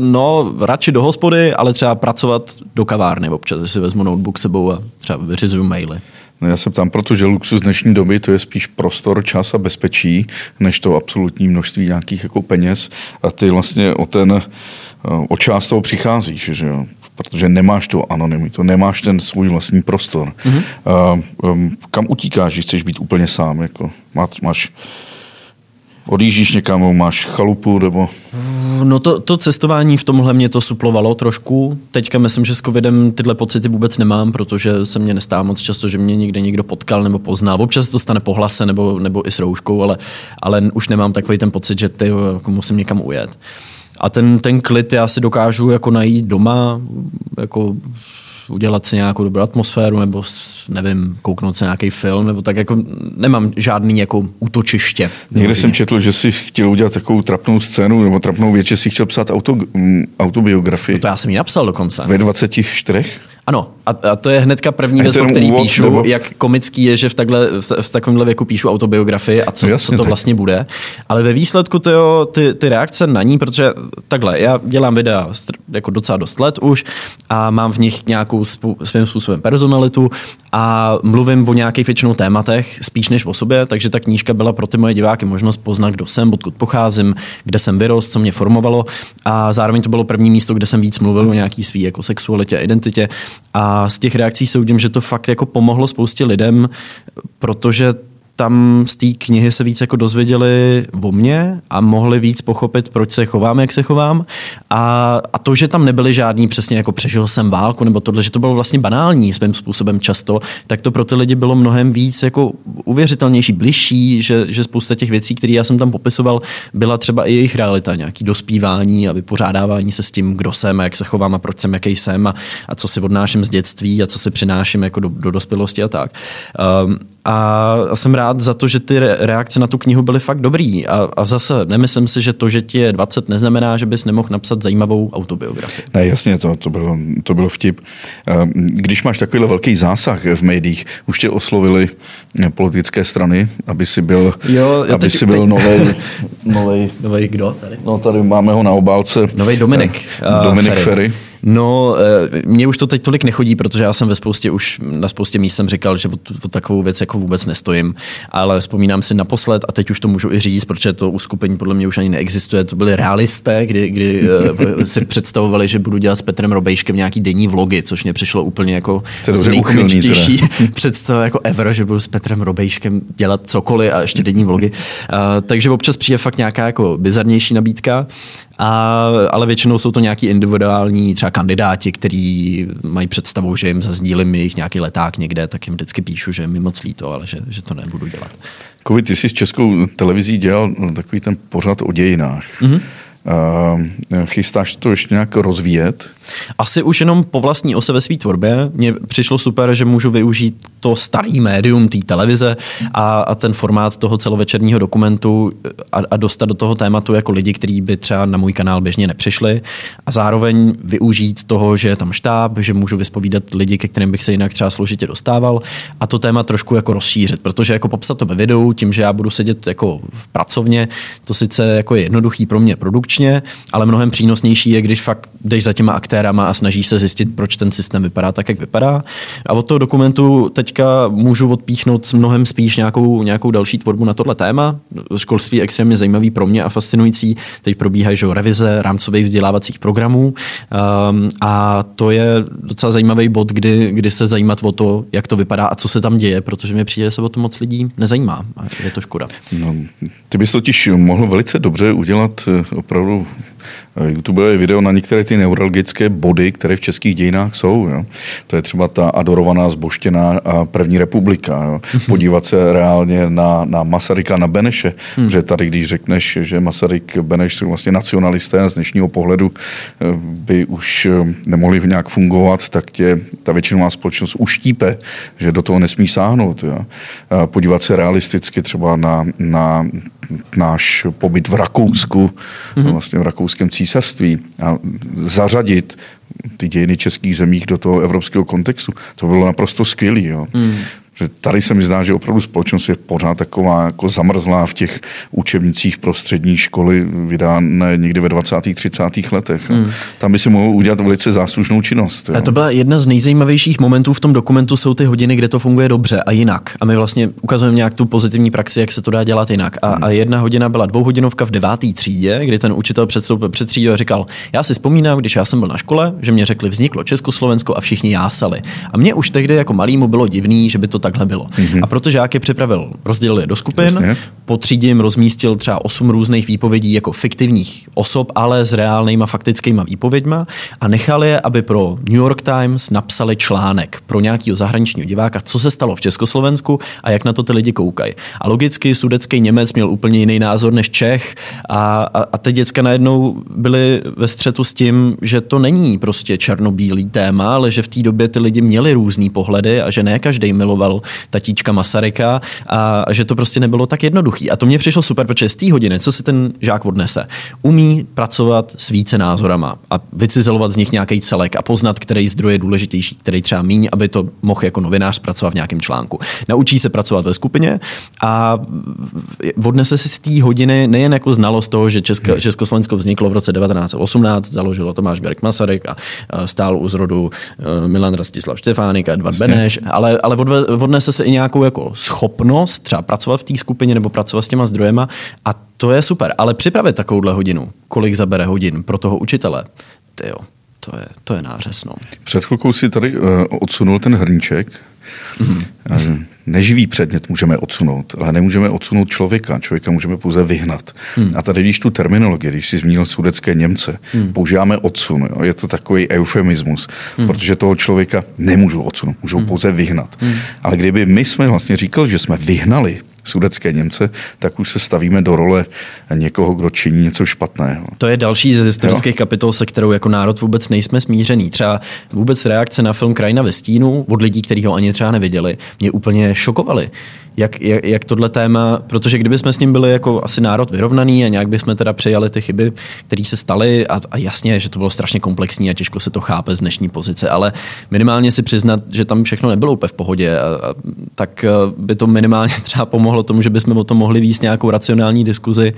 no, radši do hospody, ale třeba pracovat do kavárny občas, si vezmu notebook sebou a třeba vyřizuju maily. No já se ptám, protože luxus dnešní doby to je spíš prostor, čas a bezpečí, než to absolutní množství nějakých jako peněz a ty vlastně o ten, eh, o část toho přicházíš, že jo? protože nemáš tu anonymitu, nemáš ten svůj vlastní prostor. Mm-hmm. Uh, um, kam utíkáš, když chceš být úplně sám? Jako, máš, máš odjíždíš někam, máš chalupu nebo... No to, to cestování v tomhle mě to suplovalo trošku. Teďka myslím, že s covidem tyhle pocity vůbec nemám, protože se mě nestává moc často, že mě někde někdo potkal nebo poznal. Občas to stane po hlase nebo, nebo i s rouškou, ale, ale už nemám takový ten pocit, že ty jako musím někam ujet. A ten, ten klid já si dokážu jako najít doma, jako udělat si nějakou dobrou atmosféru, nebo nevím, kouknout se nějaký film, nebo tak jako nemám žádný jako útočiště. Někde jsem četl, že si chtěl udělat takovou trapnou scénu, nebo trapnou věc, že si chtěl psát auto, autobiografii. No to já jsem ji napsal dokonce. Ve 24? Ano, a, a to je hnedka první věc, o který úvod, píšu, nebo... jak komický je, že v, takhle, v, v takovémhle věku píšu autobiografii a co, no jasně, co to tak. vlastně bude. Ale ve výsledku to jo, ty, ty reakce na ní, protože takhle, já dělám videa jako docela dost let už a mám v nich nějakou svým způsobem personalitu a mluvím o nějakých většinou tématech, spíš než o sobě, takže ta knížka byla pro ty moje diváky možnost poznat, kdo jsem, odkud pocházím, kde jsem vyrost, co mě formovalo a zároveň to bylo první místo, kde jsem víc mluvil o nějaký svý jako sexualitě a identitě a z těch reakcí soudím, že to fakt jako pomohlo spoustě lidem, protože tam z té knihy se víc jako dozvěděli o mně a mohli víc pochopit, proč se chovám, jak se chovám. A, a to, že tam nebyly žádný přesně jako přežil jsem válku nebo tohle, že to bylo vlastně banální svým způsobem často, tak to pro ty lidi bylo mnohem víc jako uvěřitelnější, bližší, že, že spousta těch věcí, které já jsem tam popisoval, byla třeba i jejich realita, nějaký dospívání a vypořádávání se s tím, kdo jsem a jak se chovám a proč jsem, jaký jsem a, a co si odnáším z dětství a co si přináším jako do, do dospělosti a tak. Um, a jsem rád za to, že ty reakce na tu knihu byly fakt dobrý. A, a zase nemyslím si, že to, že ti je 20, neznamená, že bys nemohl napsat zajímavou autobiografii. Ne, jasně, to, to, bylo, to bylo vtip. Ehm, když máš takovýhle velký zásah v médiích, už tě oslovili politické strany, aby si byl, jo, aby teď, si byl nový. Nový kdo tady? No tady máme ho na obálce. Nový Dominik. Dominik Ferry. Ferry. No, eh, mně už to teď tolik nechodí, protože já jsem ve spoustě už na spoustě míst jsem říkal, že o, o takovou věc jako vůbec nestojím, ale vzpomínám si naposled a teď už to můžu i říct, protože to uskupení podle mě už ani neexistuje. To byly realisté, kdy, kdy eh, si představovali, že budu dělat s Petrem Robejškem nějaký denní vlogy, což mě přišlo úplně jako nejkomičtější představa jako ever, že budu s Petrem Robejškem dělat cokoliv a ještě denní vlogy. Uh, takže občas přijde fakt nějaká jako bizarnější nabídka. A, ale většinou jsou to nějaký individuální třeba kandidáti, kteří mají představu, že jim zazdílím jejich nějaký leták někde, tak jim vždycky píšu, že mi moc líto, ale že, že to nebudu dělat. Kovi, ty jsi s českou televizí dělal takový ten pořad o dějinách. Mm-hmm. Uh, chystáš to ještě nějak rozvíjet? Asi už jenom po vlastní ose ve své tvorbě. Mně přišlo super, že můžu využít to starý médium té televize a, a ten formát toho celovečerního dokumentu a, a dostat do toho tématu jako lidi, kteří by třeba na můj kanál běžně nepřišli a zároveň využít toho, že je tam štáb, že můžu vyspovídat lidi, ke kterým bych se jinak třeba složitě dostával a to téma trošku jako rozšířit, protože jako popsat to ve videu, tím, že já budu sedět jako v pracovně, to sice jako je jednoduchý pro mě produkčně, ale mnohem přínosnější je, když fakt jdeš za těma aktérama a snaží se zjistit, proč ten systém vypadá tak, jak vypadá. A od toho dokumentu teďka můžu odpíchnout mnohem spíš nějakou, nějakou další tvorbu na tohle téma. Školství je extrémně zajímavý pro mě a fascinující. Teď probíhají že, revize rámcových vzdělávacích programů um, a to je docela zajímavý bod, kdy, kdy se zajímat o to, jak to vypadá a co se tam děje, protože mi přijde, se o to moc lidí nezajímá. A je to škoda. No, ty bys totiž mohl velice dobře udělat eh, opravdu YouTube je video na některé ty neurologické body, které v českých dějinách jsou. Jo. To je třeba ta adorovaná zboštěná první republika. Jo. Podívat se reálně na, na Masaryka, na Beneše, hmm. protože tady, když řekneš, že Masaryk, Beneš jsou vlastně nacionalisté z dnešního pohledu eh, by už eh, nemohli nějak fungovat, tak tě ta většinová společnost uštípe, že do toho nesmí sáhnout. Jo. Podívat se realisticky třeba na, na náš pobyt v Rakousku, mm-hmm. vlastně v rakouském císařství a zařadit ty dějiny českých zemích do toho evropského kontextu. To bylo naprosto skvělé. Hmm. Že tady se mi zdá, že opravdu společnost je pořád taková jako zamrzlá v těch učebnicích pro střední školy vydané někdy ve 20. 30. letech. Hmm. Tam by si mohl udělat velice záslužnou činnost. Jo. A to byla jedna z nejzajímavějších momentů v tom dokumentu, jsou ty hodiny, kde to funguje dobře a jinak. A my vlastně ukazujeme nějak tu pozitivní praxi, jak se to dá dělat jinak. A, hmm. a jedna hodina byla dvouhodinovka v devátý třídě, kdy ten učitel předstoupil před třídou a říkal, já si vzpomínám, když já jsem byl na škole, že mě řekli, vzniklo Československo a všichni jásali. A mě už tehdy jako malýmu bylo divný, že by to takhle bylo. Mm-hmm. A proto žáky připravil, rozdělil je do skupin, Jasně. po třídě jim rozmístil třeba osm různých výpovědí jako fiktivních osob, ale s reálnýma faktickýma výpověďma a nechal je, aby pro New York Times napsali článek pro nějakého zahraničního diváka, co se stalo v Československu a jak na to ty lidi koukají. A logicky sudecký Němec měl úplně jiný názor než Čech a, a, a ty děcka najednou byly ve střetu s tím, že to není prostě černobílý téma, ale že v té době ty lidi měli různý pohledy a že ne každý miloval tatíčka Masaryka a že to prostě nebylo tak jednoduchý. A to mě přišlo super, protože z té hodiny, co si ten žák odnese, umí pracovat s více názorama a vycizelovat z nich nějaký celek a poznat, který zdroj je důležitější, který třeba míň, aby to mohl jako novinář pracovat v nějakém článku. Naučí se pracovat ve skupině a odnese si z té hodiny nejen jako znalost toho, že Česko, hmm. Československo vzniklo v roce 1918, založilo Tomáš Garek Masaryk a stál u zrodu eh, Milan Rastislav Štefánik a Edvard Beneš, ale, ale odnese se i nějakou jako schopnost třeba pracovat v té skupině nebo pracovat s těma zdrojema a to je super. Ale připravit takovouhle hodinu, kolik zabere hodin pro toho učitele, ty to je, to je nářez. No. Před chvilkou si tady uh, odsunul ten hrníček. Mm-hmm. Neživý předmět můžeme odsunout, ale nemůžeme odsunout člověka. Člověka můžeme pouze vyhnat. Hmm. A tady, když tu terminologii, když si zmínil sudecké Němce, hmm. používáme odsun. Jo? Je to takový eufemismus, hmm. protože toho člověka nemůžu odsunout, můžou hmm. pouze vyhnat. Hmm. Ale kdyby my jsme vlastně říkali, že jsme vyhnali sudecké Němce, tak už se stavíme do role někoho, kdo činí něco špatného. To je další z historických jo? kapitol, se kterou jako národ vůbec nejsme smířený. Třeba vůbec reakce na film Krajina ve stínu od lidí, kteří ho ani třeba neviděli, mě úplně šokovaly jak, jak, jak tohle téma, protože kdyby jsme s ním byli jako asi národ vyrovnaný a nějak bychom teda přejali ty chyby, které se staly a, a jasně, že to bylo strašně komplexní a těžko se to chápe z dnešní pozice, ale minimálně si přiznat, že tam všechno nebylo úplně v pohodě, a, a, tak by to minimálně třeba pomohlo tomu, že bychom o tom mohli víc nějakou racionální diskuzi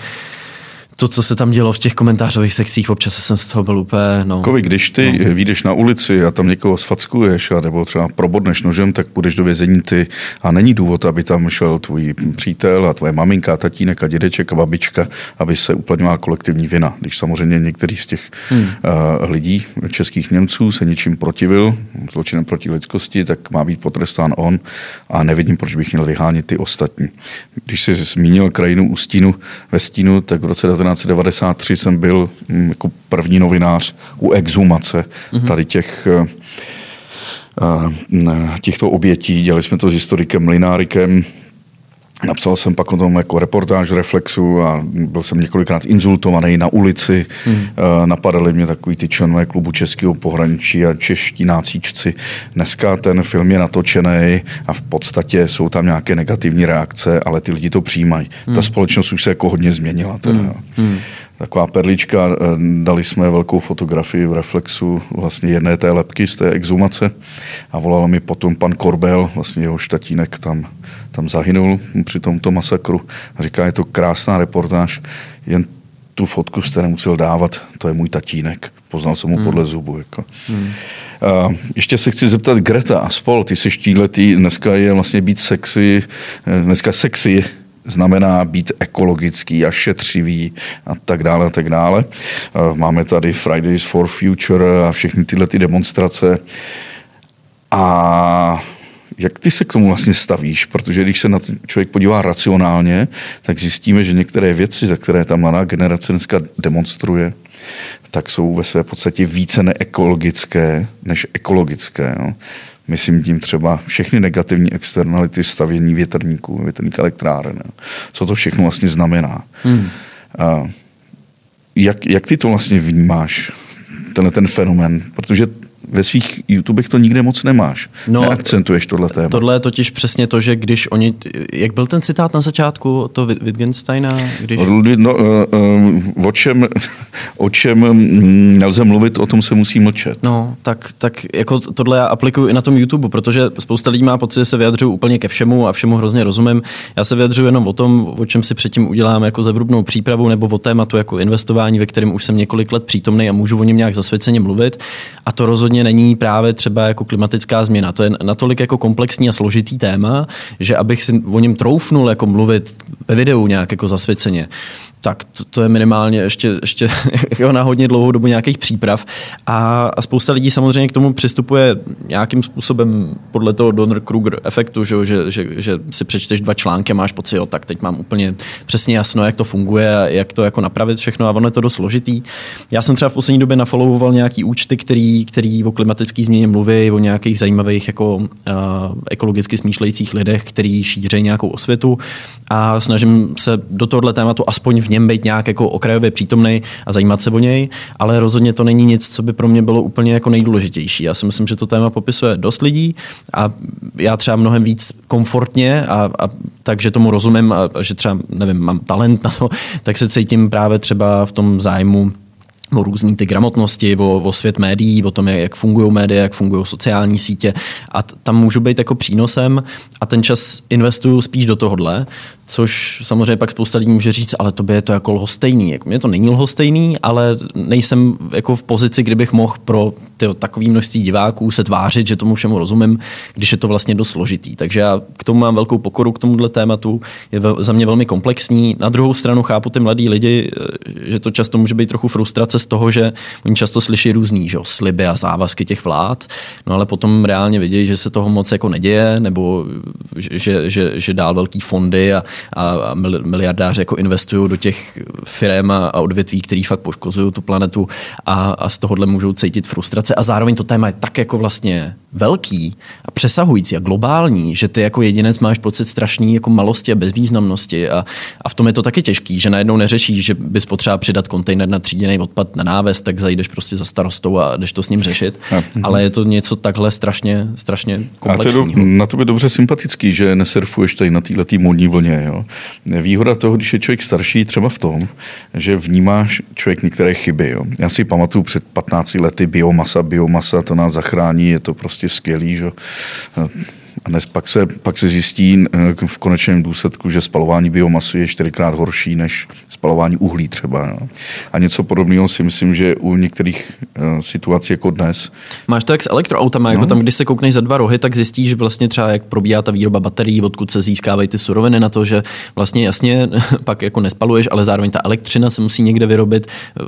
to, co se tam dělo v těch komentářových sekcích, občas jsem z toho byl úplně... No, Kovi, když ty no. vyjdeš na ulici a tam někoho sfackuješ, a nebo třeba probodneš nožem, tak půjdeš do vězení ty a není důvod, aby tam šel tvůj přítel a tvoje maminka, tatínek a dědeček a babička, aby se uplatňovala kolektivní vina. Když samozřejmě některý z těch hmm. uh, lidí, českých Němců, se něčím protivil, zločinem proti lidskosti, tak má být potrestán on a nevidím, proč bych měl vyhánit ty ostatní. Když jsi zmínil krajinu Ústínu ve Stínu, tak v roce 1993 jsem byl mm, jako první novinář u exhumace mm-hmm. tady těch eh, eh, těchto obětí. Dělali jsme to s historikem Mlinárikem, Napsal jsem pak o tom jako reportáž Reflexu a byl jsem několikrát insultovaný na ulici. Hmm. Napadali mě takový ty členové klubu Českého pohraničí a čeští nácíčci. Dneska ten film je natočený a v podstatě jsou tam nějaké negativní reakce, ale ty lidi to přijímají. Hmm. Ta společnost už se jako hodně změnila. Teda. Hmm. Hmm taková perlička, eh, dali jsme velkou fotografii v Reflexu vlastně jedné té lepky z té exhumace a volal mi potom pan Korbel, vlastně jeho štatínek tam, tam zahynul při tomto masakru a říká, je to krásná reportáž, jen tu fotku jste nemusel dávat, to je můj tatínek. Poznal jsem mu hmm. podle zubu. Jako. Hmm. Uh, ještě se chci zeptat Greta a spol, ty jsi štíletý, dneska je vlastně být sexy, eh, dneska sexy znamená být ekologický a šetřivý a tak dále a tak dále. Máme tady Fridays for Future a všechny tyhle ty demonstrace. A jak ty se k tomu vlastně stavíš? Protože když se na to člověk podívá racionálně, tak zjistíme, že některé věci, za které ta mladá generace dneska demonstruje, tak jsou ve své podstatě více neekologické než ekologické. No. Myslím tím třeba všechny negativní externality stavění větrníků, větrník elektráren. Co to všechno vlastně znamená. Hmm. Jak, jak ty to vlastně vnímáš, tenhle ten fenomen? Protože ve svých YouTubech to nikde moc nemáš. No, Neakcentuješ tohle téma. Tohle je totiž přesně to, že když oni, jak byl ten citát na začátku, to Wittgensteina? Když... No, uh, uh, o, čem, o čem mm, nelze mluvit, o tom se musí mlčet. No, tak, tak jako tohle já aplikuju i na tom YouTube, protože spousta lidí má pocit, že se vyjadřují úplně ke všemu a všemu hrozně rozumím. Já se vyjadřuju jenom o tom, o čem si předtím udělám jako zevrubnou přípravu nebo o tématu jako investování, ve kterém už jsem několik let přítomný a můžu o něm nějak zasvěceně mluvit. A to rozhodně není právě třeba jako klimatická změna. To je natolik jako komplexní a složitý téma, že abych si o něm troufnul jako mluvit ve videu nějak jako zasvěceně, tak to, to je minimálně ještě, ještě jako na hodně dlouhou dobu nějakých příprav. A, a spousta lidí samozřejmě k tomu přistupuje nějakým způsobem podle toho Donner-Kruger efektu, že, že, že, že si přečteš dva články a máš pocit, jo, tak teď mám úplně přesně jasno, jak to funguje a jak to jako napravit všechno a ono je to dost složitý. Já jsem třeba v poslední době nafollowoval nějaký účty, který, který o klimatické změně mluví, o nějakých zajímavých jako uh, ekologicky smýšlejících lidech, který šíří nějakou osvětu a snažím se do tohohle tématu aspoň v něm být nějak jako okrajově přítomný a zajímat se o něj, ale rozhodně to není nic, co by pro mě bylo úplně jako nejdůležitější. Já si myslím, že to téma popisuje dost lidí a já třeba mnohem víc komfortně a, a takže tomu rozumím a, a že třeba, nevím, mám talent na to, tak se cítím právě třeba v tom zájmu o různé ty gramotnosti, o, o svět médií, o tom, jak fungují média, jak fungují sociální sítě a tam můžu být jako přínosem a ten čas investuju spíš do tohohle, což samozřejmě pak spousta lidí může říct, ale to by je to jako lhostejný. Jako mě to není lhostejný, ale nejsem jako v pozici, kdybych mohl pro tyjo, takový množství diváků se tvářit, že tomu všemu rozumím, když je to vlastně dost složitý. Takže já k tomu mám velkou pokoru k tomuhle tématu, je za mě velmi komplexní. Na druhou stranu chápu ty mladí lidi, eh, že to často může být trochu frustrace z toho, že oni často slyší různý že, sliby a závazky těch vlád, no ale potom reálně vidějí, že se toho moc jako neděje, nebo že, že, že dál velký fondy a, a miliardáři jako investují do těch firm a, a odvětví, který fakt poškozují tu planetu a, a z tohohle můžou cítit frustrace a zároveň to téma je tak jako vlastně velký a přesahující a globální, že ty jako jedinec máš pocit strašný jako malosti a bezvýznamnosti a, a v tom je to taky těžký, že najednou neřešíš, že bys potřeba přidat kontejner na tříděný odpad na náves, tak zajdeš prostě za starostou a jdeš to s ním řešit, ale je to něco takhle strašně, strašně komplexního. A to je do, na to by dobře sympatický, že nesurfuješ tady na této módní vlně. Jo? Výhoda toho, když je člověk starší, třeba v tom, že vnímáš člověk některé chyby. Jo? Já si pamatuju před 15 lety biomasa, biomasa, to nás zachrání, je to prostě skvělý. Že? A dnes pak se, pak se zjistí eh, v konečném důsledku, že spalování biomasy je čtyřikrát horší než spalování uhlí třeba. No. A něco podobného si myslím, že u některých uh, situací jako dnes. Máš to jak s elektroautama, jako no. tam, když se koukneš za dva rohy, tak zjistíš, že vlastně třeba jak probíhá ta výroba baterií, odkud se získávají ty suroviny na to, že vlastně jasně pak jako nespaluješ, ale zároveň ta elektřina se musí někde vyrobit eh,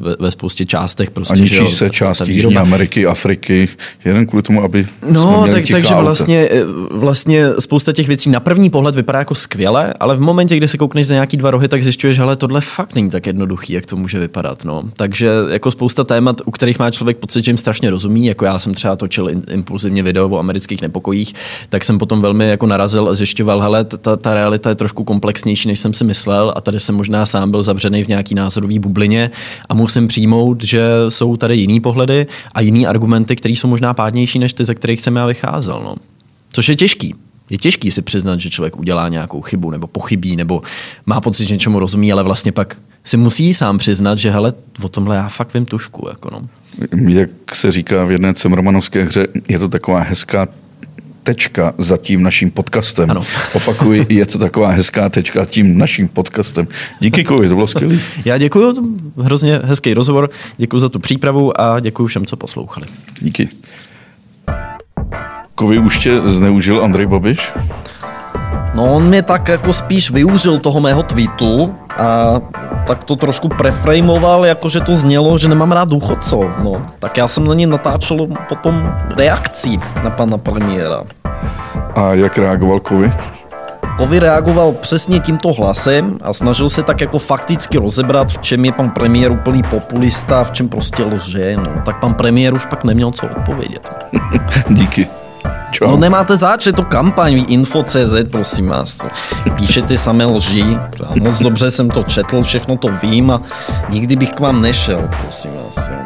ve, ve spoustě částech. Prostě, a ničí se části Jižní Ameriky, Afriky, jeden kvůli tomu, aby No, tak, takže vlastně Eh, vlastně spousta těch věcí na první pohled vypadá jako skvěle, ale v momentě, kdy se koukneš za nějaký dva rohy, tak zjišťuješ, že tohle fakt není tak jednoduchý, jak to může vypadat. No. Takže jako spousta témat, u kterých má člověk pocit, že jim strašně rozumí, jako já jsem třeba točil impulzivně video o amerických nepokojích, tak jsem potom velmi jako narazil a zjišťoval, hele, ta, ta realita je trošku komplexnější, než jsem si myslel a tady jsem možná sám byl zavřený v nějaký názorový bublině a musím přijmout, že jsou tady jiný pohledy a jiný argumenty, které jsou možná pádnější než ty, ze kterých jsem já vycházel. No. Což je těžký. Je těžký si přiznat, že člověk udělá nějakou chybu nebo pochybí, nebo má pocit, že něčemu rozumí, ale vlastně pak si musí sám přiznat, že hele, o tomhle já fakt vím tušku. Jako no. Jak se říká v jedné Cemromanovské hře, je to taková hezká tečka za tím naším podcastem. Ano. Opakuji, je to taková hezká tečka tím naším podcastem. Díky, Kovi, to bylo skvělé. Já děkuji, hrozně hezký rozhovor, děkuji za tu přípravu a děkuji všem, co poslouchali. Díky. Kovy už tě zneužil Andrej Babiš? No on mě tak jako spíš využil toho mého tweetu a tak to trošku preframoval, jako že to znělo, že nemám rád důchodcov. No, tak já jsem na ně natáčel potom reakcí na pana premiéra. A jak reagoval Kovy? Kovy reagoval přesně tímto hlasem a snažil se tak jako fakticky rozebrat, v čem je pan premiér úplný populista, v čem prostě lže. No, tak pan premiér už pak neměl co odpovědět. Díky. Čo? No nemáte zač, je to kampaň Info.cz, prosím vás. Píšete samé lži. Já moc dobře jsem to četl, všechno to vím a nikdy bych k vám nešel, prosím vás. Jo.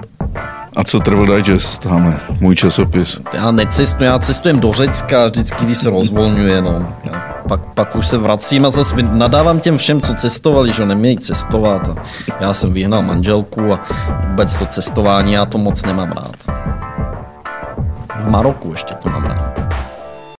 A co Travel Digest, tamhle, můj časopis? Já necestuji, já cestujem do Řecka, vždycky, když se rozvolňuje, no. Já pak, pak už se vracím a zase nadávám těm všem, co cestovali, že nemějí cestovat. A já jsem vyhnal manželku a vůbec to cestování já to moc nemám rád v Maroku ještě to mám rád.